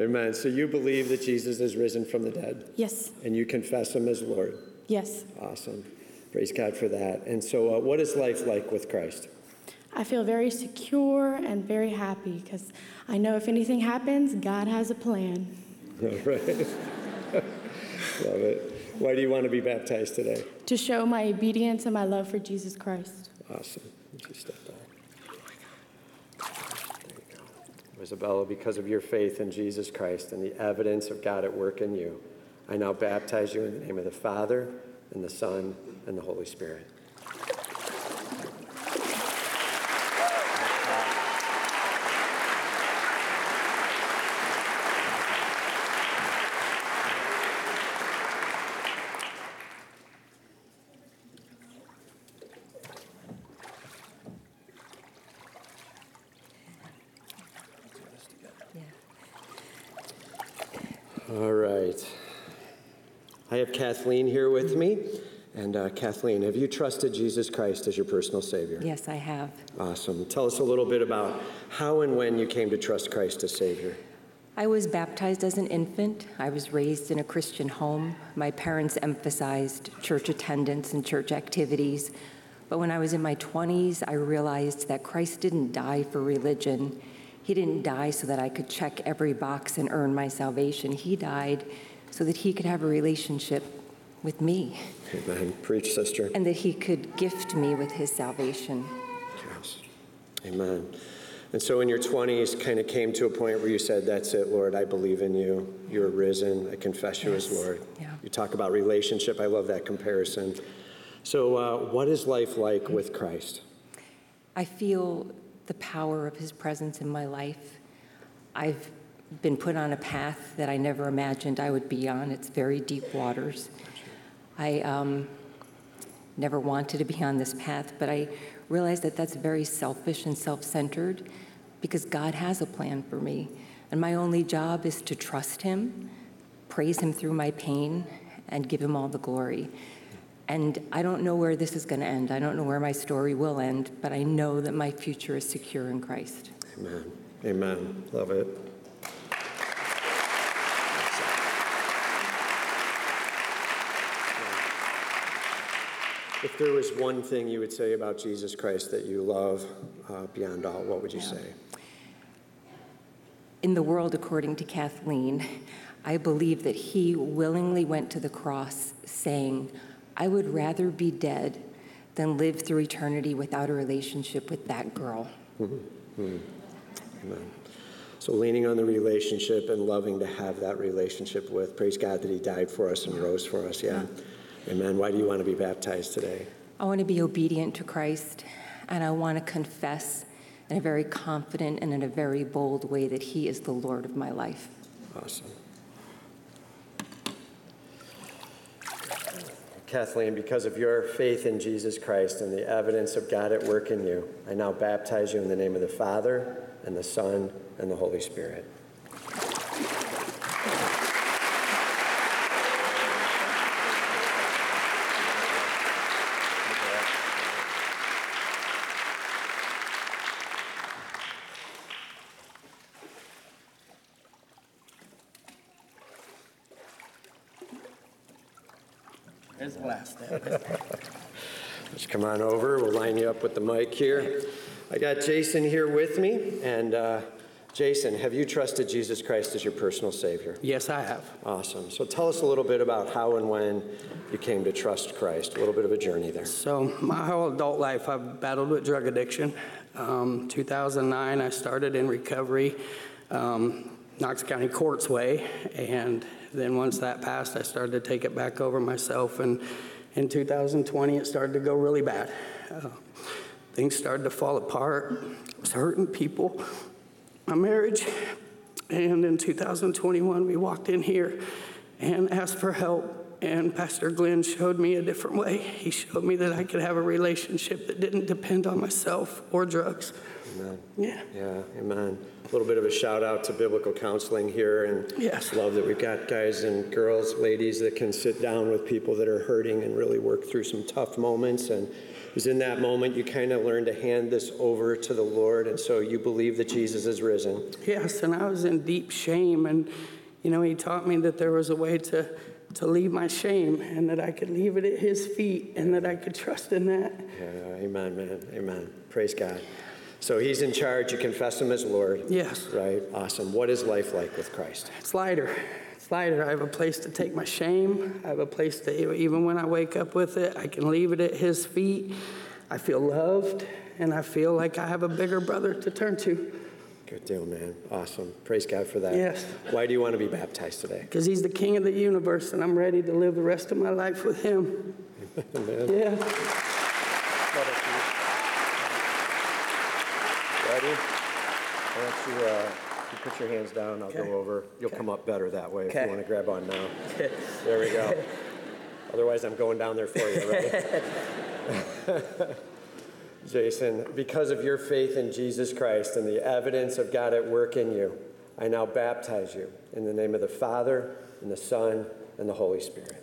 Amen. So you believe that Jesus is risen from the dead? Yes, And you confess him as Lord? Yes. Awesome. Praise God for that. And so, uh, what is life like with Christ? I feel very secure and very happy because I know if anything happens, God has a plan. All right. Love it. Why do you want to be baptized today? To show my obedience and my love for Jesus Christ. Awesome. Just step back. There you go. Isabella, because of your faith in Jesus Christ and the evidence of God at work in you, I now baptize you in the name of the Father, and the Son, and the Holy Spirit. All right. I have Kathleen here with me. And uh, Kathleen, have you trusted Jesus Christ as your personal Savior? Yes, I have. Awesome. Tell us a little bit about how and when you came to trust Christ as Savior. I was baptized as an infant. I was raised in a Christian home. My parents emphasized church attendance and church activities. But when I was in my 20s, I realized that Christ didn't die for religion. He didn't die so that I could check every box and earn my salvation. He died so that he could have a relationship with me Amen. Preach, sister. and that he could gift me with his salvation. Yes. Amen. And so in your 20s, kind of came to a point where you said, That's it, Lord, I believe in you. You're risen. I confess you as Lord. Yeah. You talk about relationship. I love that comparison. So, uh, what is life like with Christ? I feel the power of his presence in my life. I've been put on a path that I never imagined I would be on. It's very deep waters. I um, never wanted to be on this path, but I realized that that's very selfish and self centered because God has a plan for me. And my only job is to trust Him, praise Him through my pain, and give Him all the glory. And I don't know where this is going to end. I don't know where my story will end, but I know that my future is secure in Christ. Amen. Amen. Love it. If there was one thing you would say about Jesus Christ that you love uh, beyond all, what would you say? In the world, according to Kathleen, I believe that he willingly went to the cross saying, I would rather be dead than live through eternity without a relationship with that girl. Mhm. Mhm. Amen. So, leaning on the relationship and loving to have that relationship with, praise God that He died for us and rose for us. Yeah. Amen. Why do you want to be baptized today? I want to be obedient to Christ, and I want to confess in a very confident and in a very bold way that He is the Lord of my life. Awesome. Kathleen, because of your faith in Jesus Christ and the evidence of God at work in you, I now baptize you in the name of the Father, and the Son, and the Holy Spirit. Come on over. We'll line you up with the mic here. I got Jason here with me. And uh, Jason, have you trusted Jesus Christ as your personal Savior? Yes, I have. Awesome. So tell us a little bit about how and when you came to trust Christ. A little bit of a journey there. So, my whole adult life, I've battled with drug addiction. Um, 2009, I started in recovery, um, Knox County Courts Way, and then once that passed, I started to take it back over myself. And in 2020, it started to go really bad. Uh, things started to fall apart. I was hurting people, my marriage. And in 2021, we walked in here and asked for help. And Pastor Glenn showed me a different way. He showed me that I could have a relationship that didn't depend on myself or drugs. Amen. Yeah. Yeah, amen. A little bit of a shout out to biblical counseling here, and yes. love that we've got guys and girls, ladies that can sit down with people that are hurting and really work through some tough moments. And it was in that moment you kind of learn to hand this over to the Lord, and so you believe that Jesus is risen. Yes, and I was in deep shame. And, you know, he taught me that there was a way to, to leave my shame and that I could leave it at his feet and that I could trust in that. Yeah, amen, man. Amen. Praise God. So he's in charge. You confess him as Lord. Yes. Right? Awesome. What is life like with Christ? It's lighter. It's lighter. I have a place to take my shame. I have a place to, even when I wake up with it, I can leave it at his feet. I feel loved, and I feel like I have a bigger brother to turn to. Good deal, man. Awesome. Praise God for that. Yes. Why do you want to be baptized today? Because he's the king of the universe, and I'm ready to live the rest of my life with him. Amen. Yeah. Ready? Why don't you, uh, you put your hands down, I'll go over. You'll come up better that way if Okay. you want to grab on now. There we go. Otherwise, I'm going down there for you, right? Jason, because of your faith in Jesus Christ and the evidence of God at work in you, I now baptize you in the name of the Father, and the Son, and the Holy Spirit.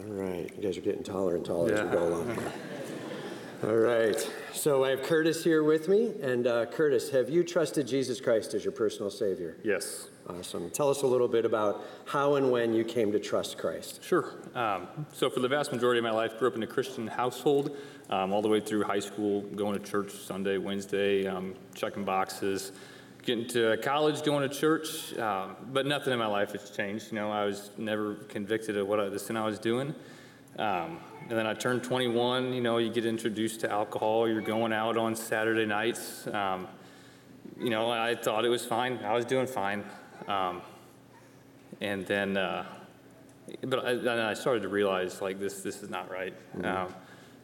All right, you guys are getting taller and taller as we go along. All right, so I have Curtis here with me. And uh, Curtis, have you trusted Jesus Christ as your personal Savior? Yes. Awesome. Tell us a little bit about how and when you came to trust Christ. Sure. Um, so, for the vast majority of my life, grew up in a Christian household, um, all the way through high school, going to church Sunday, Wednesday, um, checking boxes, getting to college, going to church. Um, but nothing in my life has changed. You know, I was never convicted of what I, the sin I was doing. Um, and then I turned 21. You know, you get introduced to alcohol. You're going out on Saturday nights. Um, you know, I thought it was fine. I was doing fine. Um, and then, uh, but I, then I started to realize like this, this is not right. Mhm. Um,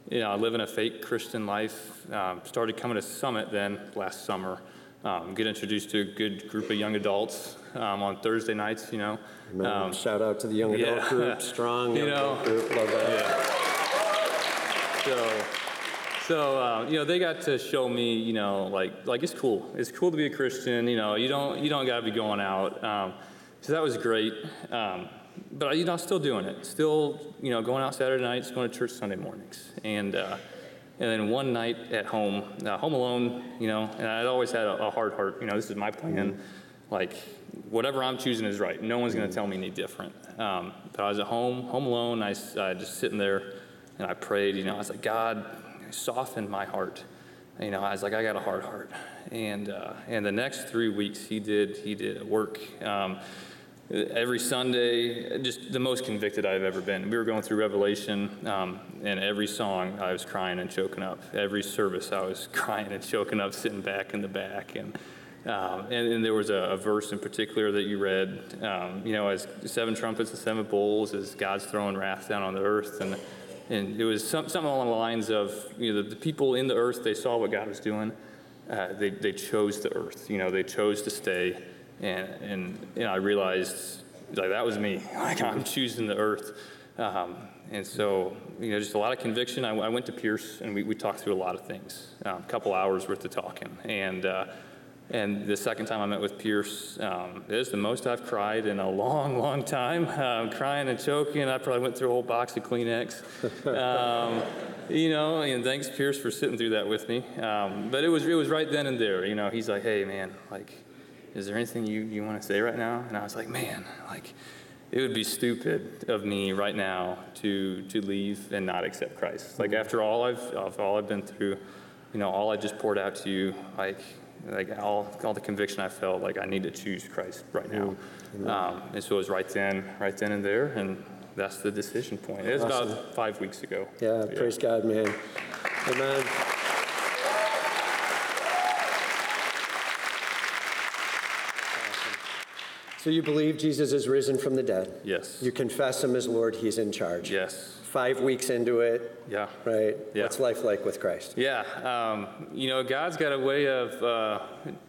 you know, I live in a fake Christian life. Um, started coming to Summit then last summer. Um, get introduced to a good group of young adults um, on Thursday nights. You know, Man, shout out to the young adult yeah. group, strong You young know, adult group, love that. so, so uh, you know, they got to show me, you know, like like it's cool. It's cool to be a Christian. You know, you don't you don't got to be going out. Um, so that was great. Um, but you know, I'm still doing it. Still, you know, going out Saturday nights, going to church Sunday mornings, and uh, and then one night at home, uh, home alone. You know, and I'd always had a, a hard heart. You know, this is my plan. Like whatever I'm choosing is right. No one's going to tell me any different. Um, but I was at home, home alone. I uh, just sitting there, and I prayed. You know, I was like, God, soften my heart. You know, I was like, I got a hard heart. And uh, and the next three weeks, he did he did work. Um, every Sunday, just the most convicted I've ever been. We were going through Revelation, um, and every song I was crying and choking up. Every service I was crying and choking up, sitting back in the back. And um, and, and there was a, a verse in particular that you read, um, you know, as seven trumpets and seven bowls, as God's throwing wrath down on the earth. And, and it was some, something along the lines of, you know, the, the people in the earth, they saw what God was doing. Uh, they, they chose the earth, you know, they chose to stay. And, and, and I realized, like, that was me. Like, I'm choosing the earth. Um, and so, you know, just a lot of conviction. I, I went to Pierce and we, we talked through a lot of things, um, a couple hours worth of talking. And, uh, and the second time I met with Pierce, um, it was the most I've cried in a long, long time. Um, crying and choking. I probably went through a whole box of Kleenex. Um, you know, and thanks Pierce for sitting through that with me. Um, but it was it was right then and there. You know, he's like, "Hey, man, like, is there anything you you want to say right now?" And I was like, "Man, like." It would be stupid of me right now to to leave and not accept Christ. Like after all I've all I've been through, you know, all I just poured out to you, like like all, all the conviction I felt, like I need to choose Christ right now. Um, and so it was right then, right then and there, and that's the decision point. It was Awesome. about five weeks ago. Yeah, praise God, man. Amen. So you believe Jesus is risen from the dead? Yes. You confess him as Lord, he's in charge. Yes. Five weeks into it, Yeah. right? Yeah. What's life like with Christ? Yeah, um, you know, God's got a way of uh,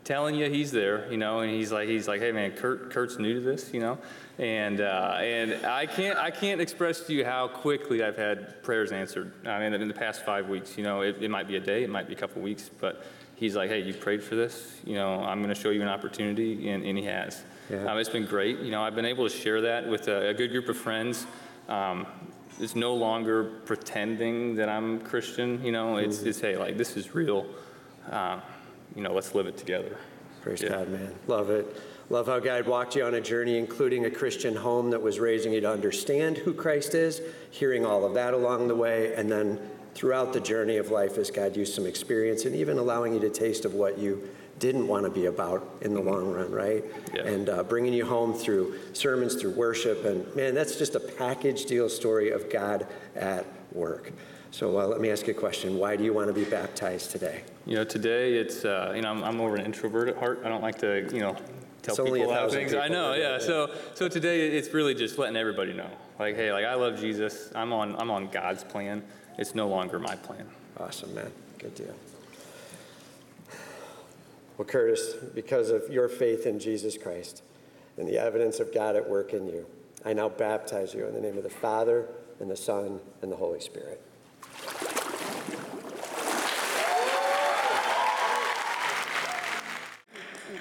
telling you He's there, you know, and He's like, He's like, hey man, Kurt, Kurt's new to this, you know, and uh, and I can't I can't express to you how quickly I've had prayers answered. I mean, in the past five weeks, you know, it, it might be a day, it might be a couple weeks, but He's like, hey, you prayed for this, you know, I'm going to show you an opportunity, and, and He has. Yeah. Um, it's been great. You know, I've been able to share that with a, a good group of friends. Um, it's no longer pretending that I'm Christian. You know, it's, it's hey, like this is real. Uh, you know, let's live it together. Praise Yeah. God, man. Love it. Love how God walked you on a journey, including a Christian home that was raising you to understand who Christ is, hearing all of that along the way, and then throughout the journey of life as God used some experience and even allowing you to taste of what you didn't want to be about in the long run, right? Yeah. And uh, bringing you home through sermons, through worship. And man, that's just a package deal story of God at work. So uh, let me ask you a question. Why do you want to be baptized today? You know, today it's uh, you know I'm, I'm more of an introvert at heart. I don't like to you know tell It's people thousand things. I know, yeah. it, So so today it's really just letting everybody know, like, hey, like I love Jesus. I'm on I'm on God's plan. It's no longer my plan. Awesome, man. Good deal. Well, Curtis, because of your faith in Jesus Christ and the evidence of God at work in you, I now baptize you in the name of the Father, and the Son, and the Holy Spirit.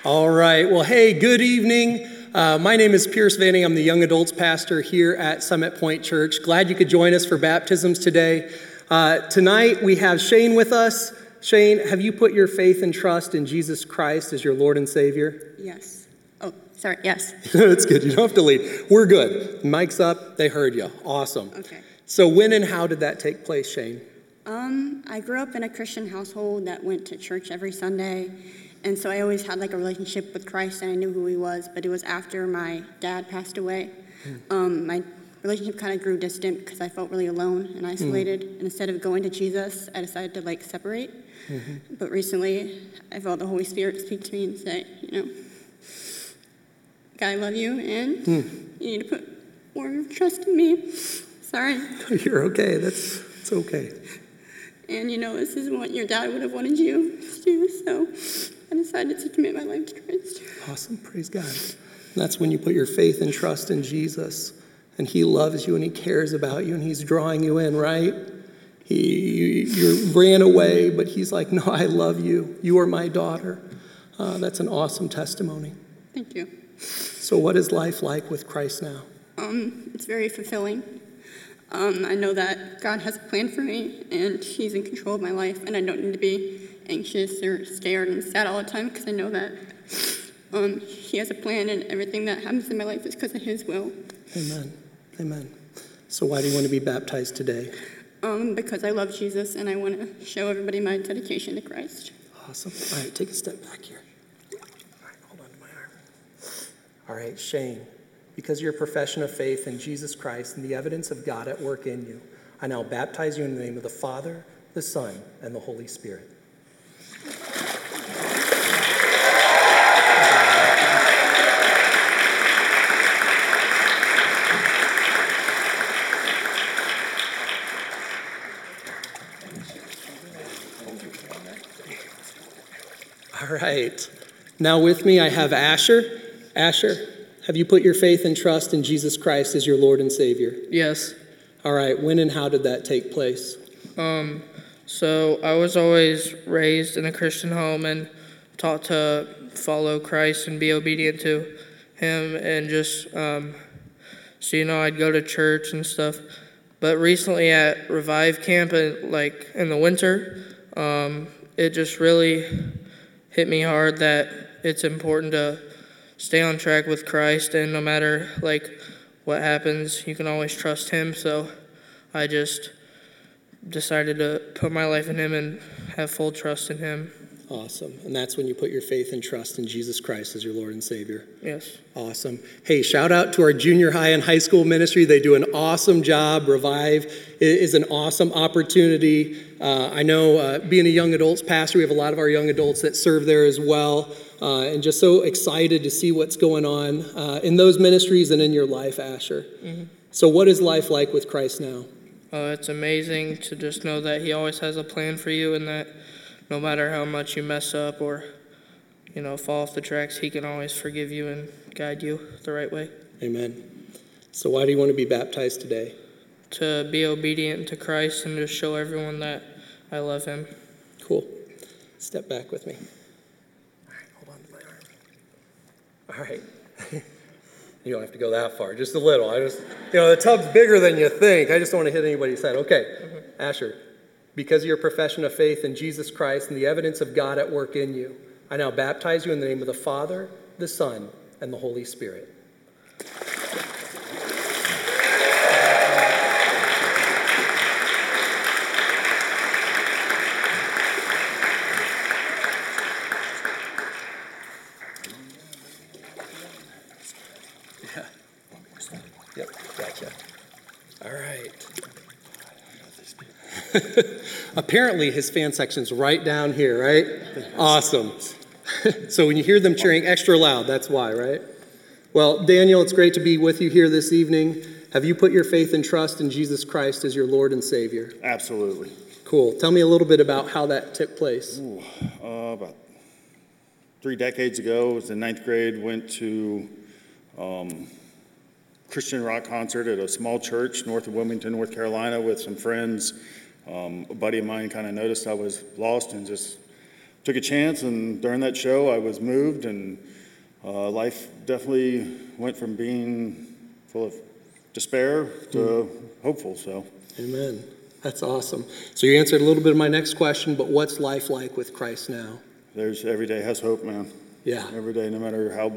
All right. Well, hey, good evening. Uh, my name is Pierce Vanning. I'm the young adults pastor here at Summit Point Church. Glad you could join us for baptisms today. Uh, tonight we have Shane with us. Shane, have you put your faith and trust in Jesus Christ as your Lord and Savior? Yes. Oh, sorry. Yes. That's good. You don't have to lead. We're good. Mic's up. They heard you. Awesome. Okay. So, when and how did that take place, Shane? Um, I grew up in a Christian household that went to church every Sunday, and so I always had like a relationship with Christ, and I knew who He was. But it was after my dad passed away. Um, my relationship kind of grew distant because I felt really alone and isolated. And instead of going to Jesus, I decided to like separate. Mhm. But recently, I felt the Holy Spirit speak to me and say, you know, God, I love you, and Hmm. you need to put more of trust in me. Sorry. You're okay. That's it's okay. And you know, this is what your dad would have wanted you to do, so I decided to commit my life to Christ. Awesome. Praise God. And that's when you put your faith and trust in Jesus. And He loves you and He cares about you and He's drawing you in, right? He, ran away, but He's like, No, I love you. You are my daughter. Uh, that's an awesome testimony. Thank you. So, what is life like with Christ now? Um, it's very fulfilling. Um, I know that God has a plan for me, and He's in control of my life, and I don't need to be anxious or scared and sad all the time because I know that um, He has a plan, and everything that happens in my life is because of His will. Amen. Amen. So, why do you want to be baptized today? Um, because I love Jesus, and I want to show everybody my dedication to Christ. Awesome. All right, take a step back here. All right, hold on to my arm. All right, Shane, because of your profession of faith in Jesus Christ and the evidence of God at work in you, I now baptize you in the name of the Father, the Son, and the Holy Spirit. All right. Now with me, I have Asher. Asher, have you put your faith and trust in Jesus Christ as your Lord and Savior? Yes. All right. When and how did that take place? Um, so I was always raised in a Christian home and taught to follow Christ and be obedient to Him, and just um, so you know, I'd go to church and stuff. But recently at Revive Camp, and like in the winter, um, it just really hit me hard that it's important to stay on track with Christ, and no matter like what happens, you can always trust Him. So I just decided to put my life in Him and have full trust in Him. Awesome. And that's when you put your faith and trust in Jesus Christ as your Lord and Savior. Yes. Awesome. Hey, shout out to our junior high and high school ministry. They do an awesome job. Revive is an awesome opportunity. Uh, I know uh, being a young adults pastor, we have a lot of our young adults that serve there as well. Uh, and just so excited to see what's going on uh, in those ministries and in your life, Asher. Mhm. So, what is life like with Christ now? Uh, it's amazing to just know that He always has a plan for you, and that no matter how much you mess up or you know fall off the tracks, He can always forgive you and guide you the right way. Amen. So, why do you want to be baptized today? To be obedient to Christ and just show everyone that I love Him. Cool. Step back with me. All right, hold on to my arm. All right. you don't have to go that far, just a little. I just, you know, the tub's bigger than you think. I just don't want to hit anybody's head. Okay, mm-hmm. Asher, because of your profession of faith in Jesus Christ and the evidence of God at work in you, I now baptize you in the name of the Father, the Son, and the Holy Spirit. Yeah. Yep, gotcha. All right. Apparently, his fan section's right down here, right? Awesome. so when you hear them cheering extra loud, that's why, right? Well, Daniel, it's great to be with you here this evening. Have you put your faith and trust in Jesus Christ as your Lord and Savior? Absolutely. Cool. Tell me a little bit about how that took place. Ooh, uh, about three decades ago, I was in ninth grade, went to um, Christian rock concert at a small church north of Wilmington, North Carolina, with some friends. Um, a buddy of mine kind of noticed I was lost and just took a chance. And during that show, I was moved, and uh, life definitely went from being full of despair to hopeful. So, Amen. That's awesome. So you answered a little bit of my next question, but what's life like with Christ now? there's every day has hope, man. Yeah. Every day, no matter how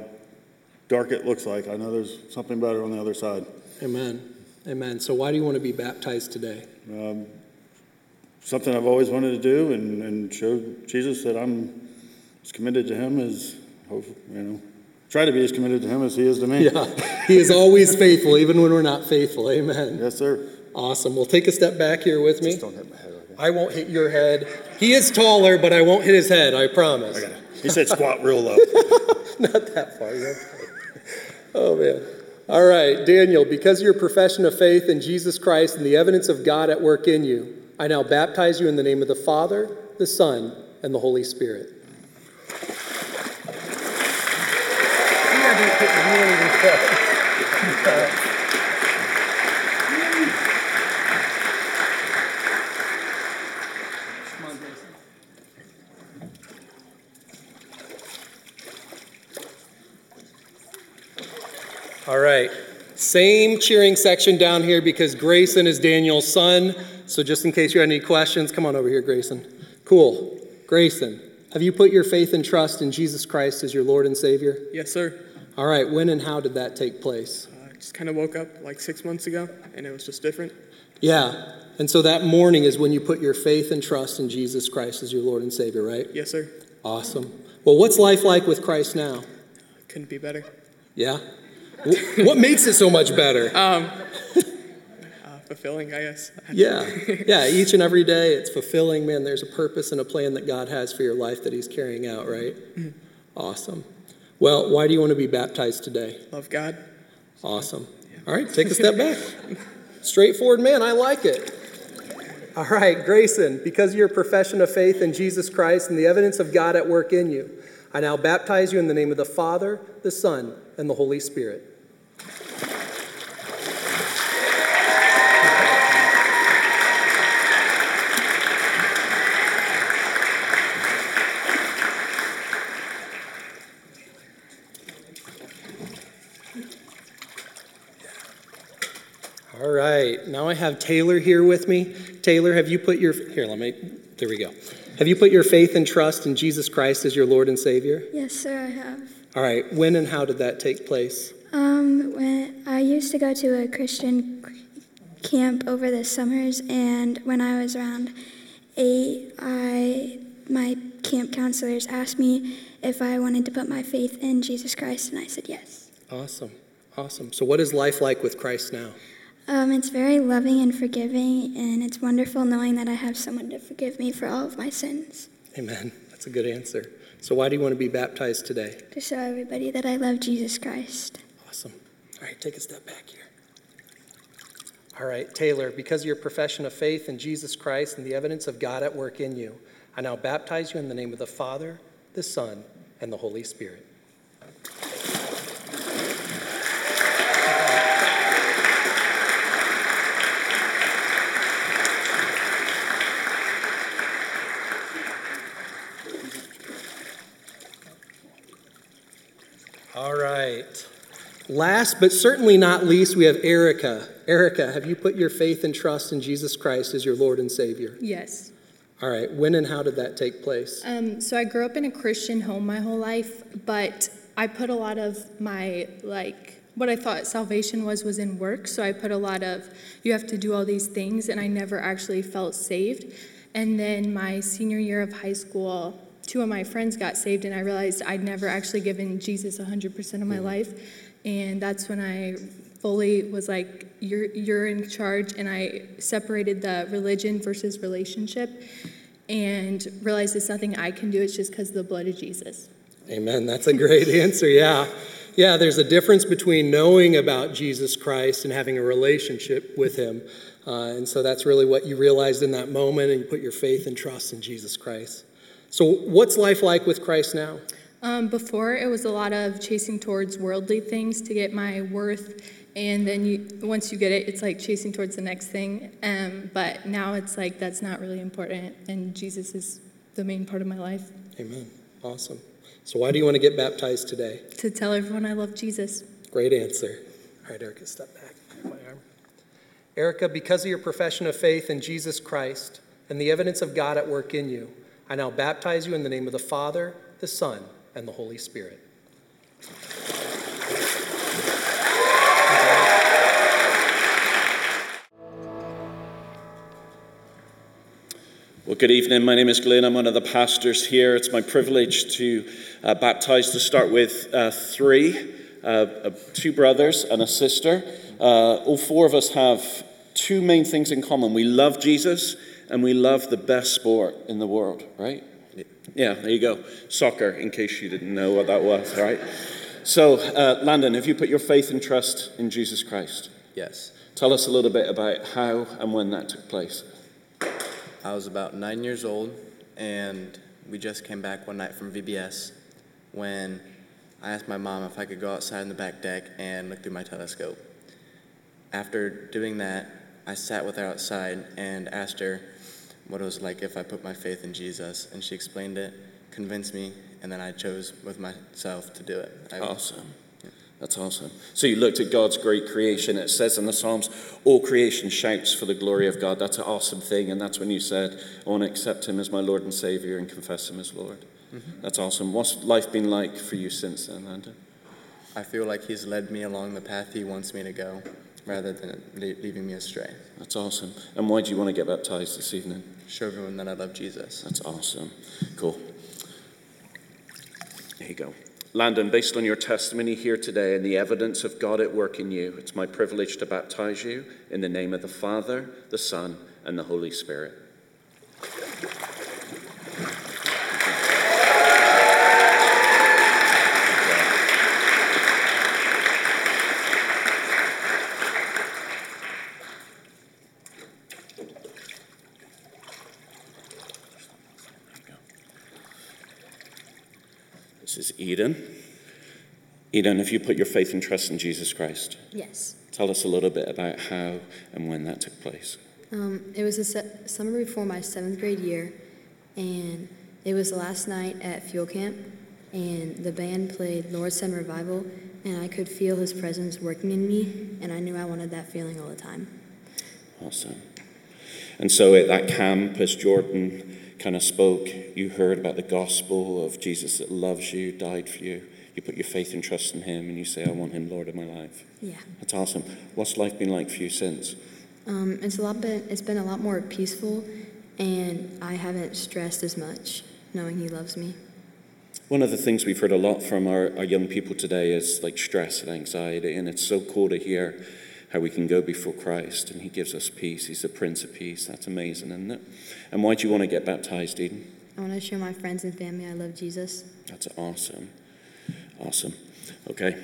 dark it looks like, I know there's something better on the other side. Amen. Amen. So why do you want to be baptized today? Um, something I've always wanted to do and, and show Jesus that I'm as committed to Him as, hope- you know, try to be as committed to him as he is to me. Yeah, he is always faithful, even when we're not faithful. Amen. Yes, sir. Awesome. Well, take a step back here with me. Just don't hit my head. Okay? I won't hit your head. He is taller, but I won't hit his head, I promise. Okay. He said squat real low. Not that far. You're. Oh, man. All right, Daniel, because of your profession of faith in Jesus Christ and the evidence of God at work in you, I now baptize you in the name of the Father, the Son, and the Holy Spirit. All right. Same cheering section down here because Grayson is Daniel's son. So just in case you had any questions, come on over here, Grayson. Cool. Grayson, have you put your faith and trust in Jesus Christ as your Lord and Savior? Yes, sir. All right. When and how did that take place? I just kind of woke up like six months ago, and it was just different. Yeah. And so that morning is when you put your faith and trust in Jesus Christ as your Lord and Savior, right? Yes, sir. Awesome. Well, what's life like with Christ now? Couldn't be better. Yeah? what makes it so much better? Um, uh, fulfilling, I guess. Yeah. Yeah, each and every day it's fulfilling. Man, there's a purpose and a plan that God has for your life that He's carrying out, right? Mhm. Awesome. Well, why do you want to be baptized today? Love God. Awesome. All right, take a step back. Straightforward man, I like it. All right, Grayson, because of your profession of faith in Jesus Christ and the evidence of God at work in you, I now baptize you in the name of the Father, the Son, and the Holy Spirit. All right, now I have Taylor here with me. Taylor, have you put your, here, let me, there we go. Have you put your faith and trust in Jesus Christ as your Lord and Savior? Yes, sir, I have. All right, when and how did that take place? Um, when I used to go to a Christian camp over the summers, and when I was around eight, I my camp counselors asked me if I wanted to put my faith in Jesus Christ, and I said yes. Awesome, awesome. So, what is life like with Christ now? Um, it's very loving and forgiving, and it's wonderful knowing that I have someone to forgive me for all of my sins. Amen. That's a good answer. So, why do you want to be baptized today? To show everybody that I love Jesus Christ. Awesome. All right, take a step back here. All right, Taylor, because of your profession of faith in Jesus Christ and the evidence of God at work in you, I now baptize you in the name of the Father, the Son, and the Holy Spirit. All right. Last but certainly not least, we have Erica. Erica, have you put your faith and trust in Jesus Christ as your Lord and Savior? Yes. All right. When and how did that take place? Um, so I grew up in a Christian home my whole life, but I put a lot of my like what I thought salvation was was in work. So I put a lot of you have to do all these things, and I never actually felt saved. And then my senior year of high school, two of my friends got saved, and I realized I'd never actually given Jesus 100% of my life. And that's when I fully was like, you're, you're in charge. And I separated the religion versus relationship and realized it's nothing I can do, it's just because of the blood of Jesus. Amen. That's a great answer. Yeah. Yeah, there's a difference between knowing about Jesus Christ and having a relationship with Him. Uh, and so that's really what you realized in that moment, and you put your faith and trust in Jesus Christ. So, what's life like with Christ now? Um, before, it was a lot of chasing towards worldly things to get my worth, and then you, once you get it, it's like chasing towards the next thing. Um, but now it's like that's not really important, and Jesus is the main part of my life. Amen. Awesome. So, why do you want to get baptized today? To tell everyone I love Jesus. Great answer. All right, Erica, step back. My arm. Erica, because of your profession of faith in Jesus Christ and the evidence of God at work in you, I now baptize you in the name of the Father, the Son, and the Holy Spirit. Well, good evening. My name is Glenn. I'm one of the pastors here. It's my privilege to uh, baptize, to start with uh, three uh, uh two brothers and a sister. Uh, all four of us have two main things in common we love Jesus and we love the best sport in the world, right? Yeah, there you go. Soccer, in case you didn't know what that was, right? So, uh, Landon, have you put your faith and trust in Jesus Christ? Yes. Tell us a little bit about how and when that took place. I was about nine years old, and we just came back one night from VBS when I asked my mom if I could go outside in the back deck and look through my telescope. After doing that, I sat with her outside and asked her what it was like if I put my faith in Jesus, and she explained it, convinced me, and then I chose with myself to do it. I, awesome. That's awesome. So you looked at God's great creation. It says in the Psalms, all creation shouts for the glory of God. That's an awesome thing. And that's when you said, I want to accept him as my Lord and Savior and confess him as Lord. Mm-hmm. That's awesome. What's life been like for you since then, Landon? I feel like he's led me along the path he wants me to go rather than leaving me astray. That's awesome. And why do you want to get baptized this evening? Show everyone that I love Jesus. That's awesome. Cool. There you go. Landon, based on your testimony here today and the evidence of God at work in you, it's my privilege to baptize you in the name of the Father, the Son, and the Holy Spirit. Eden. Eden, if you put your faith and trust in Jesus Christ, yes. Tell us a little bit about how and when that took place. Um, it was a se- summer before my seventh grade year, and it was the last night at fuel camp, and the band played Lord Send Revival, and I could feel His presence working in me, and I knew I wanted that feeling all the time. Awesome. And so at that camp, as Jordan kind of spoke, you heard about the gospel of Jesus that loves you, died for you. You put your faith and trust in him and you say, I want him Lord of my life. Yeah. That's awesome. What's life been like for you since? Um, it's a lot been, it's been a lot more peaceful and I haven't stressed as much knowing he loves me. One of the things we've heard a lot from our, our young people today is like stress and anxiety, and it's so cool to hear how we can go before Christ and He gives us peace. He's the Prince of Peace. That's amazing, isn't it? And why do you want to get baptized, Eden? I want to show my friends and family I love Jesus. That's awesome. Awesome. Okay.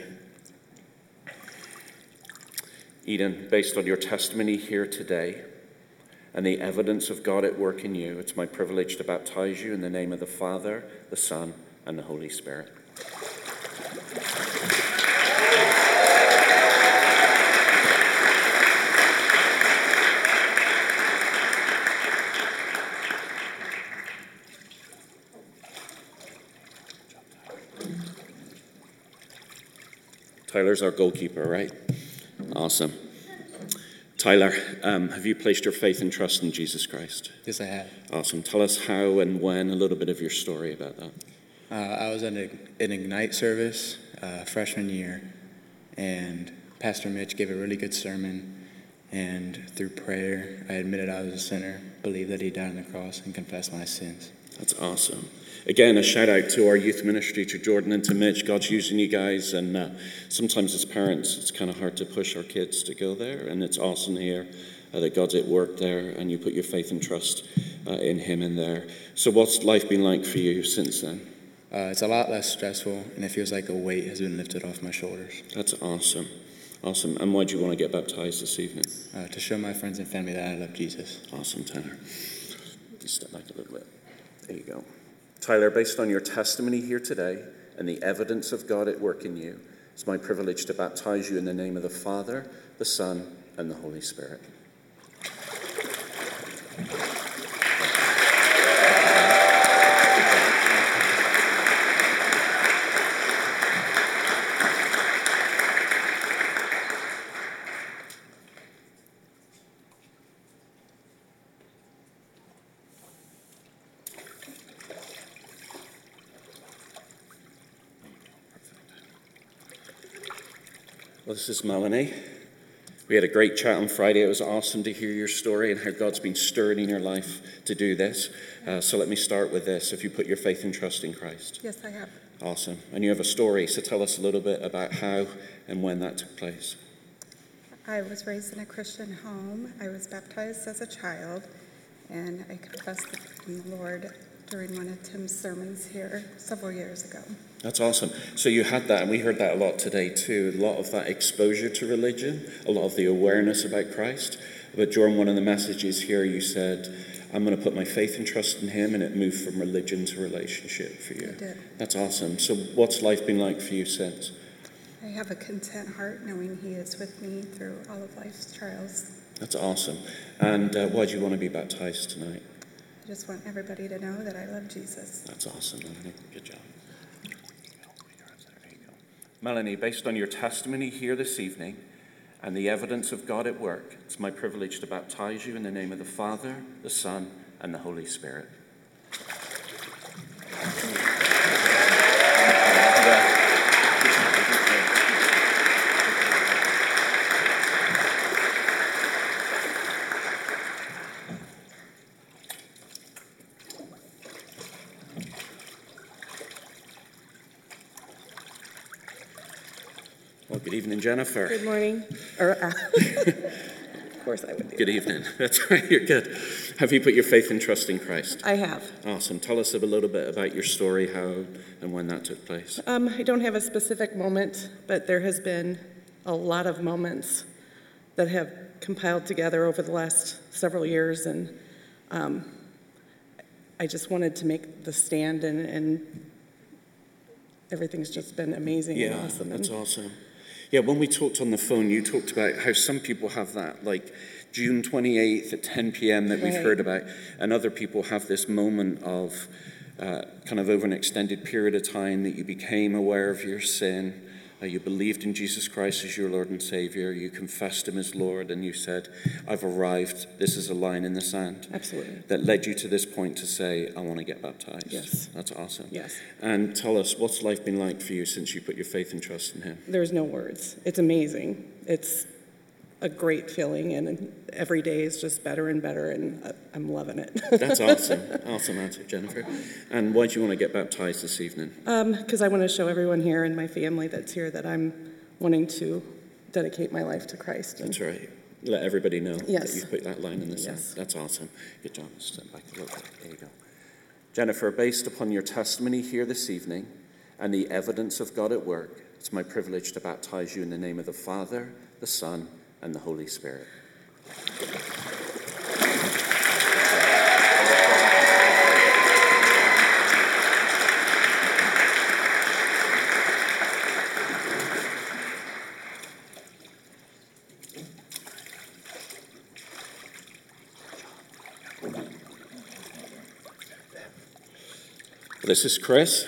Eden, based on your testimony here today and the evidence of God at work in you, it's my privilege to baptize you in the name of the Father, the Son, and the Holy Spirit. Tyler's our goalkeeper, right? Awesome. Tyler, um, have you placed your faith and trust in Jesus Christ? Yes, I have. Awesome. Tell us how and when, a little bit of your story about that. Uh, I was in an Ignite service uh, freshman year, and Pastor Mitch gave a really good sermon. And through prayer, I admitted I was a sinner, believed that he died on the cross, and confessed my sins. That's awesome. Again, a shout out to our youth ministry, to Jordan and to Mitch. God's using you guys, and uh, sometimes as parents, it's kind of hard to push our kids to go there, and it's awesome to hear uh, that God's at work there, and you put your faith and trust uh, in Him in there. So, what's life been like for you since then? Uh, it's a lot less stressful, and it feels like a weight has been lifted off my shoulders. That's awesome. Awesome. And why do you want to get baptized this evening? Uh, to show my friends and family that I love Jesus. Awesome, Tanner. Just step back a little bit. There you go. Tyler, based on your testimony here today and the evidence of God at work in you, it's my privilege to baptize you in the name of the Father, the Son, and the Holy Spirit. This is Melanie. We had a great chat on Friday. It was awesome to hear your story and how God's been stirring in your life to do this. Uh, so let me start with this. If you put your faith and trust in Christ. Yes, I have. Awesome. And you have a story, so tell us a little bit about how and when that took place. I was raised in a Christian home. I was baptized as a child, and I confessed in the Lord during one of Tim's sermons here several years ago. That's awesome. So you had that, and we heard that a lot today too. A lot of that exposure to religion, a lot of the awareness about Christ. But Jordan, one of the messages here, you said, "I'm going to put my faith and trust in Him," and it moved from religion to relationship for you. It did. That's awesome. So what's life been like for you since? I have a content heart knowing He is with me through all of life's trials. That's awesome. And uh, why do you want to be baptized tonight? I just want everybody to know that I love Jesus. That's awesome, Melanie. Good job. Melanie, based on your testimony here this evening and the evidence of God at work, it's my privilege to baptize you in the name of the Father, the Son, and the Holy Spirit. Evening, Jennifer. Good morning. Or, uh, of course I would do. Good evening. That's right, you're good. Have you put your faith and trust in Christ? I have. Awesome. Tell us a little bit about your story, how and when that took place. Um, I don't have a specific moment, but there has been a lot of moments that have compiled together over the last several years, and um, I just wanted to make the stand, and, and everything's just been amazing Yeah, and awesome. that's and awesome. Yeah, when we talked on the phone, you talked about how some people have that, like June 28th at 10 p.m. that we've Right. heard about, and other people have this moment of uh, kind of over an extended period of time that you became aware of your sin. You believed in Jesus Christ as your Lord and Savior. You confessed Him as Lord, and you said, I've arrived. This is a line in the sand. Absolutely. That led you to this point to say, I want to get baptized. Yes. That's awesome. Yes. And tell us, what's life been like for you since you put your faith and trust in Him? There's no words. It's amazing. It's a great feeling, and every day is just better and better, and I'm loving it. That's awesome. Awesome answer, Jennifer. And why do you want to get baptized this evening? Um, because I want to show everyone here and my family that's here that I'm wanting to dedicate my life to Christ. That's right. Let everybody know Yes. that you put that line in the sand. Yes. That's awesome. Good job. Step back a little bit. There you go. Jennifer, based upon your testimony here this evening and the evidence of God at work, it's my privilege to baptize you in the name of the Father, the Son, and the Holy Spirit. This is Chris.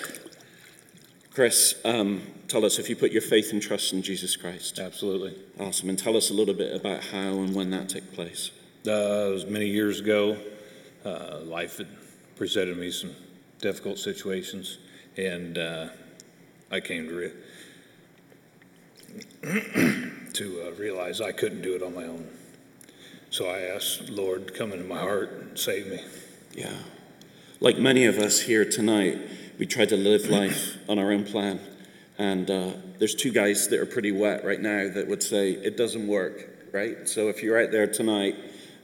Chris, um, tell us if you put your faith and trust in Jesus Christ. Absolutely. Awesome. And tell us a little bit about how and when that took place. Uh, it was many years ago. Uh, life had presented me some difficult situations, and uh, I came to re- to uh, realize I couldn't do it on my own. So I asked Lord to come into my heart and save me. Yeah. Like many of us here tonight, we try to live life on our own plan. And uh, there's two guys that are pretty wet right now that would say it doesn't work, right? So if you're out there tonight,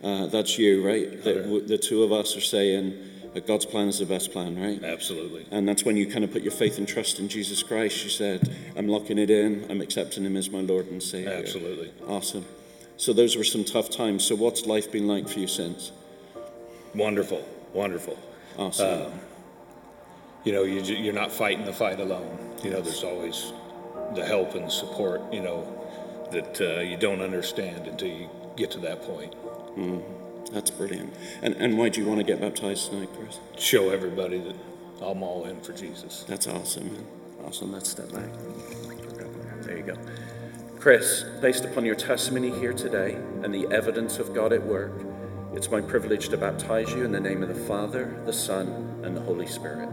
uh, that's you, right? That w- the two of us are saying that God's plan is the best plan, right? Absolutely. And that's when you kind of put your faith and trust in Jesus Christ. You said, I'm locking it in, I'm accepting Him as my Lord and Savior. Absolutely. Awesome. So those were some tough times. So what's life been like for you since? Wonderful, wonderful. Awesome. Um, you know, you, you're not fighting the fight alone. You know, there's always the help and support, you know, that uh, you don't understand until you get to that point. Mm, that's brilliant. And, and why do you want to get baptized tonight, Chris? Show everybody that I'm all in for Jesus. That's awesome, man. Awesome. Let's step back. There you go. Chris, based upon your testimony here today and the evidence of God at work, it's my privilege to baptize you in the name of the Father, the Son, and the Holy Spirit.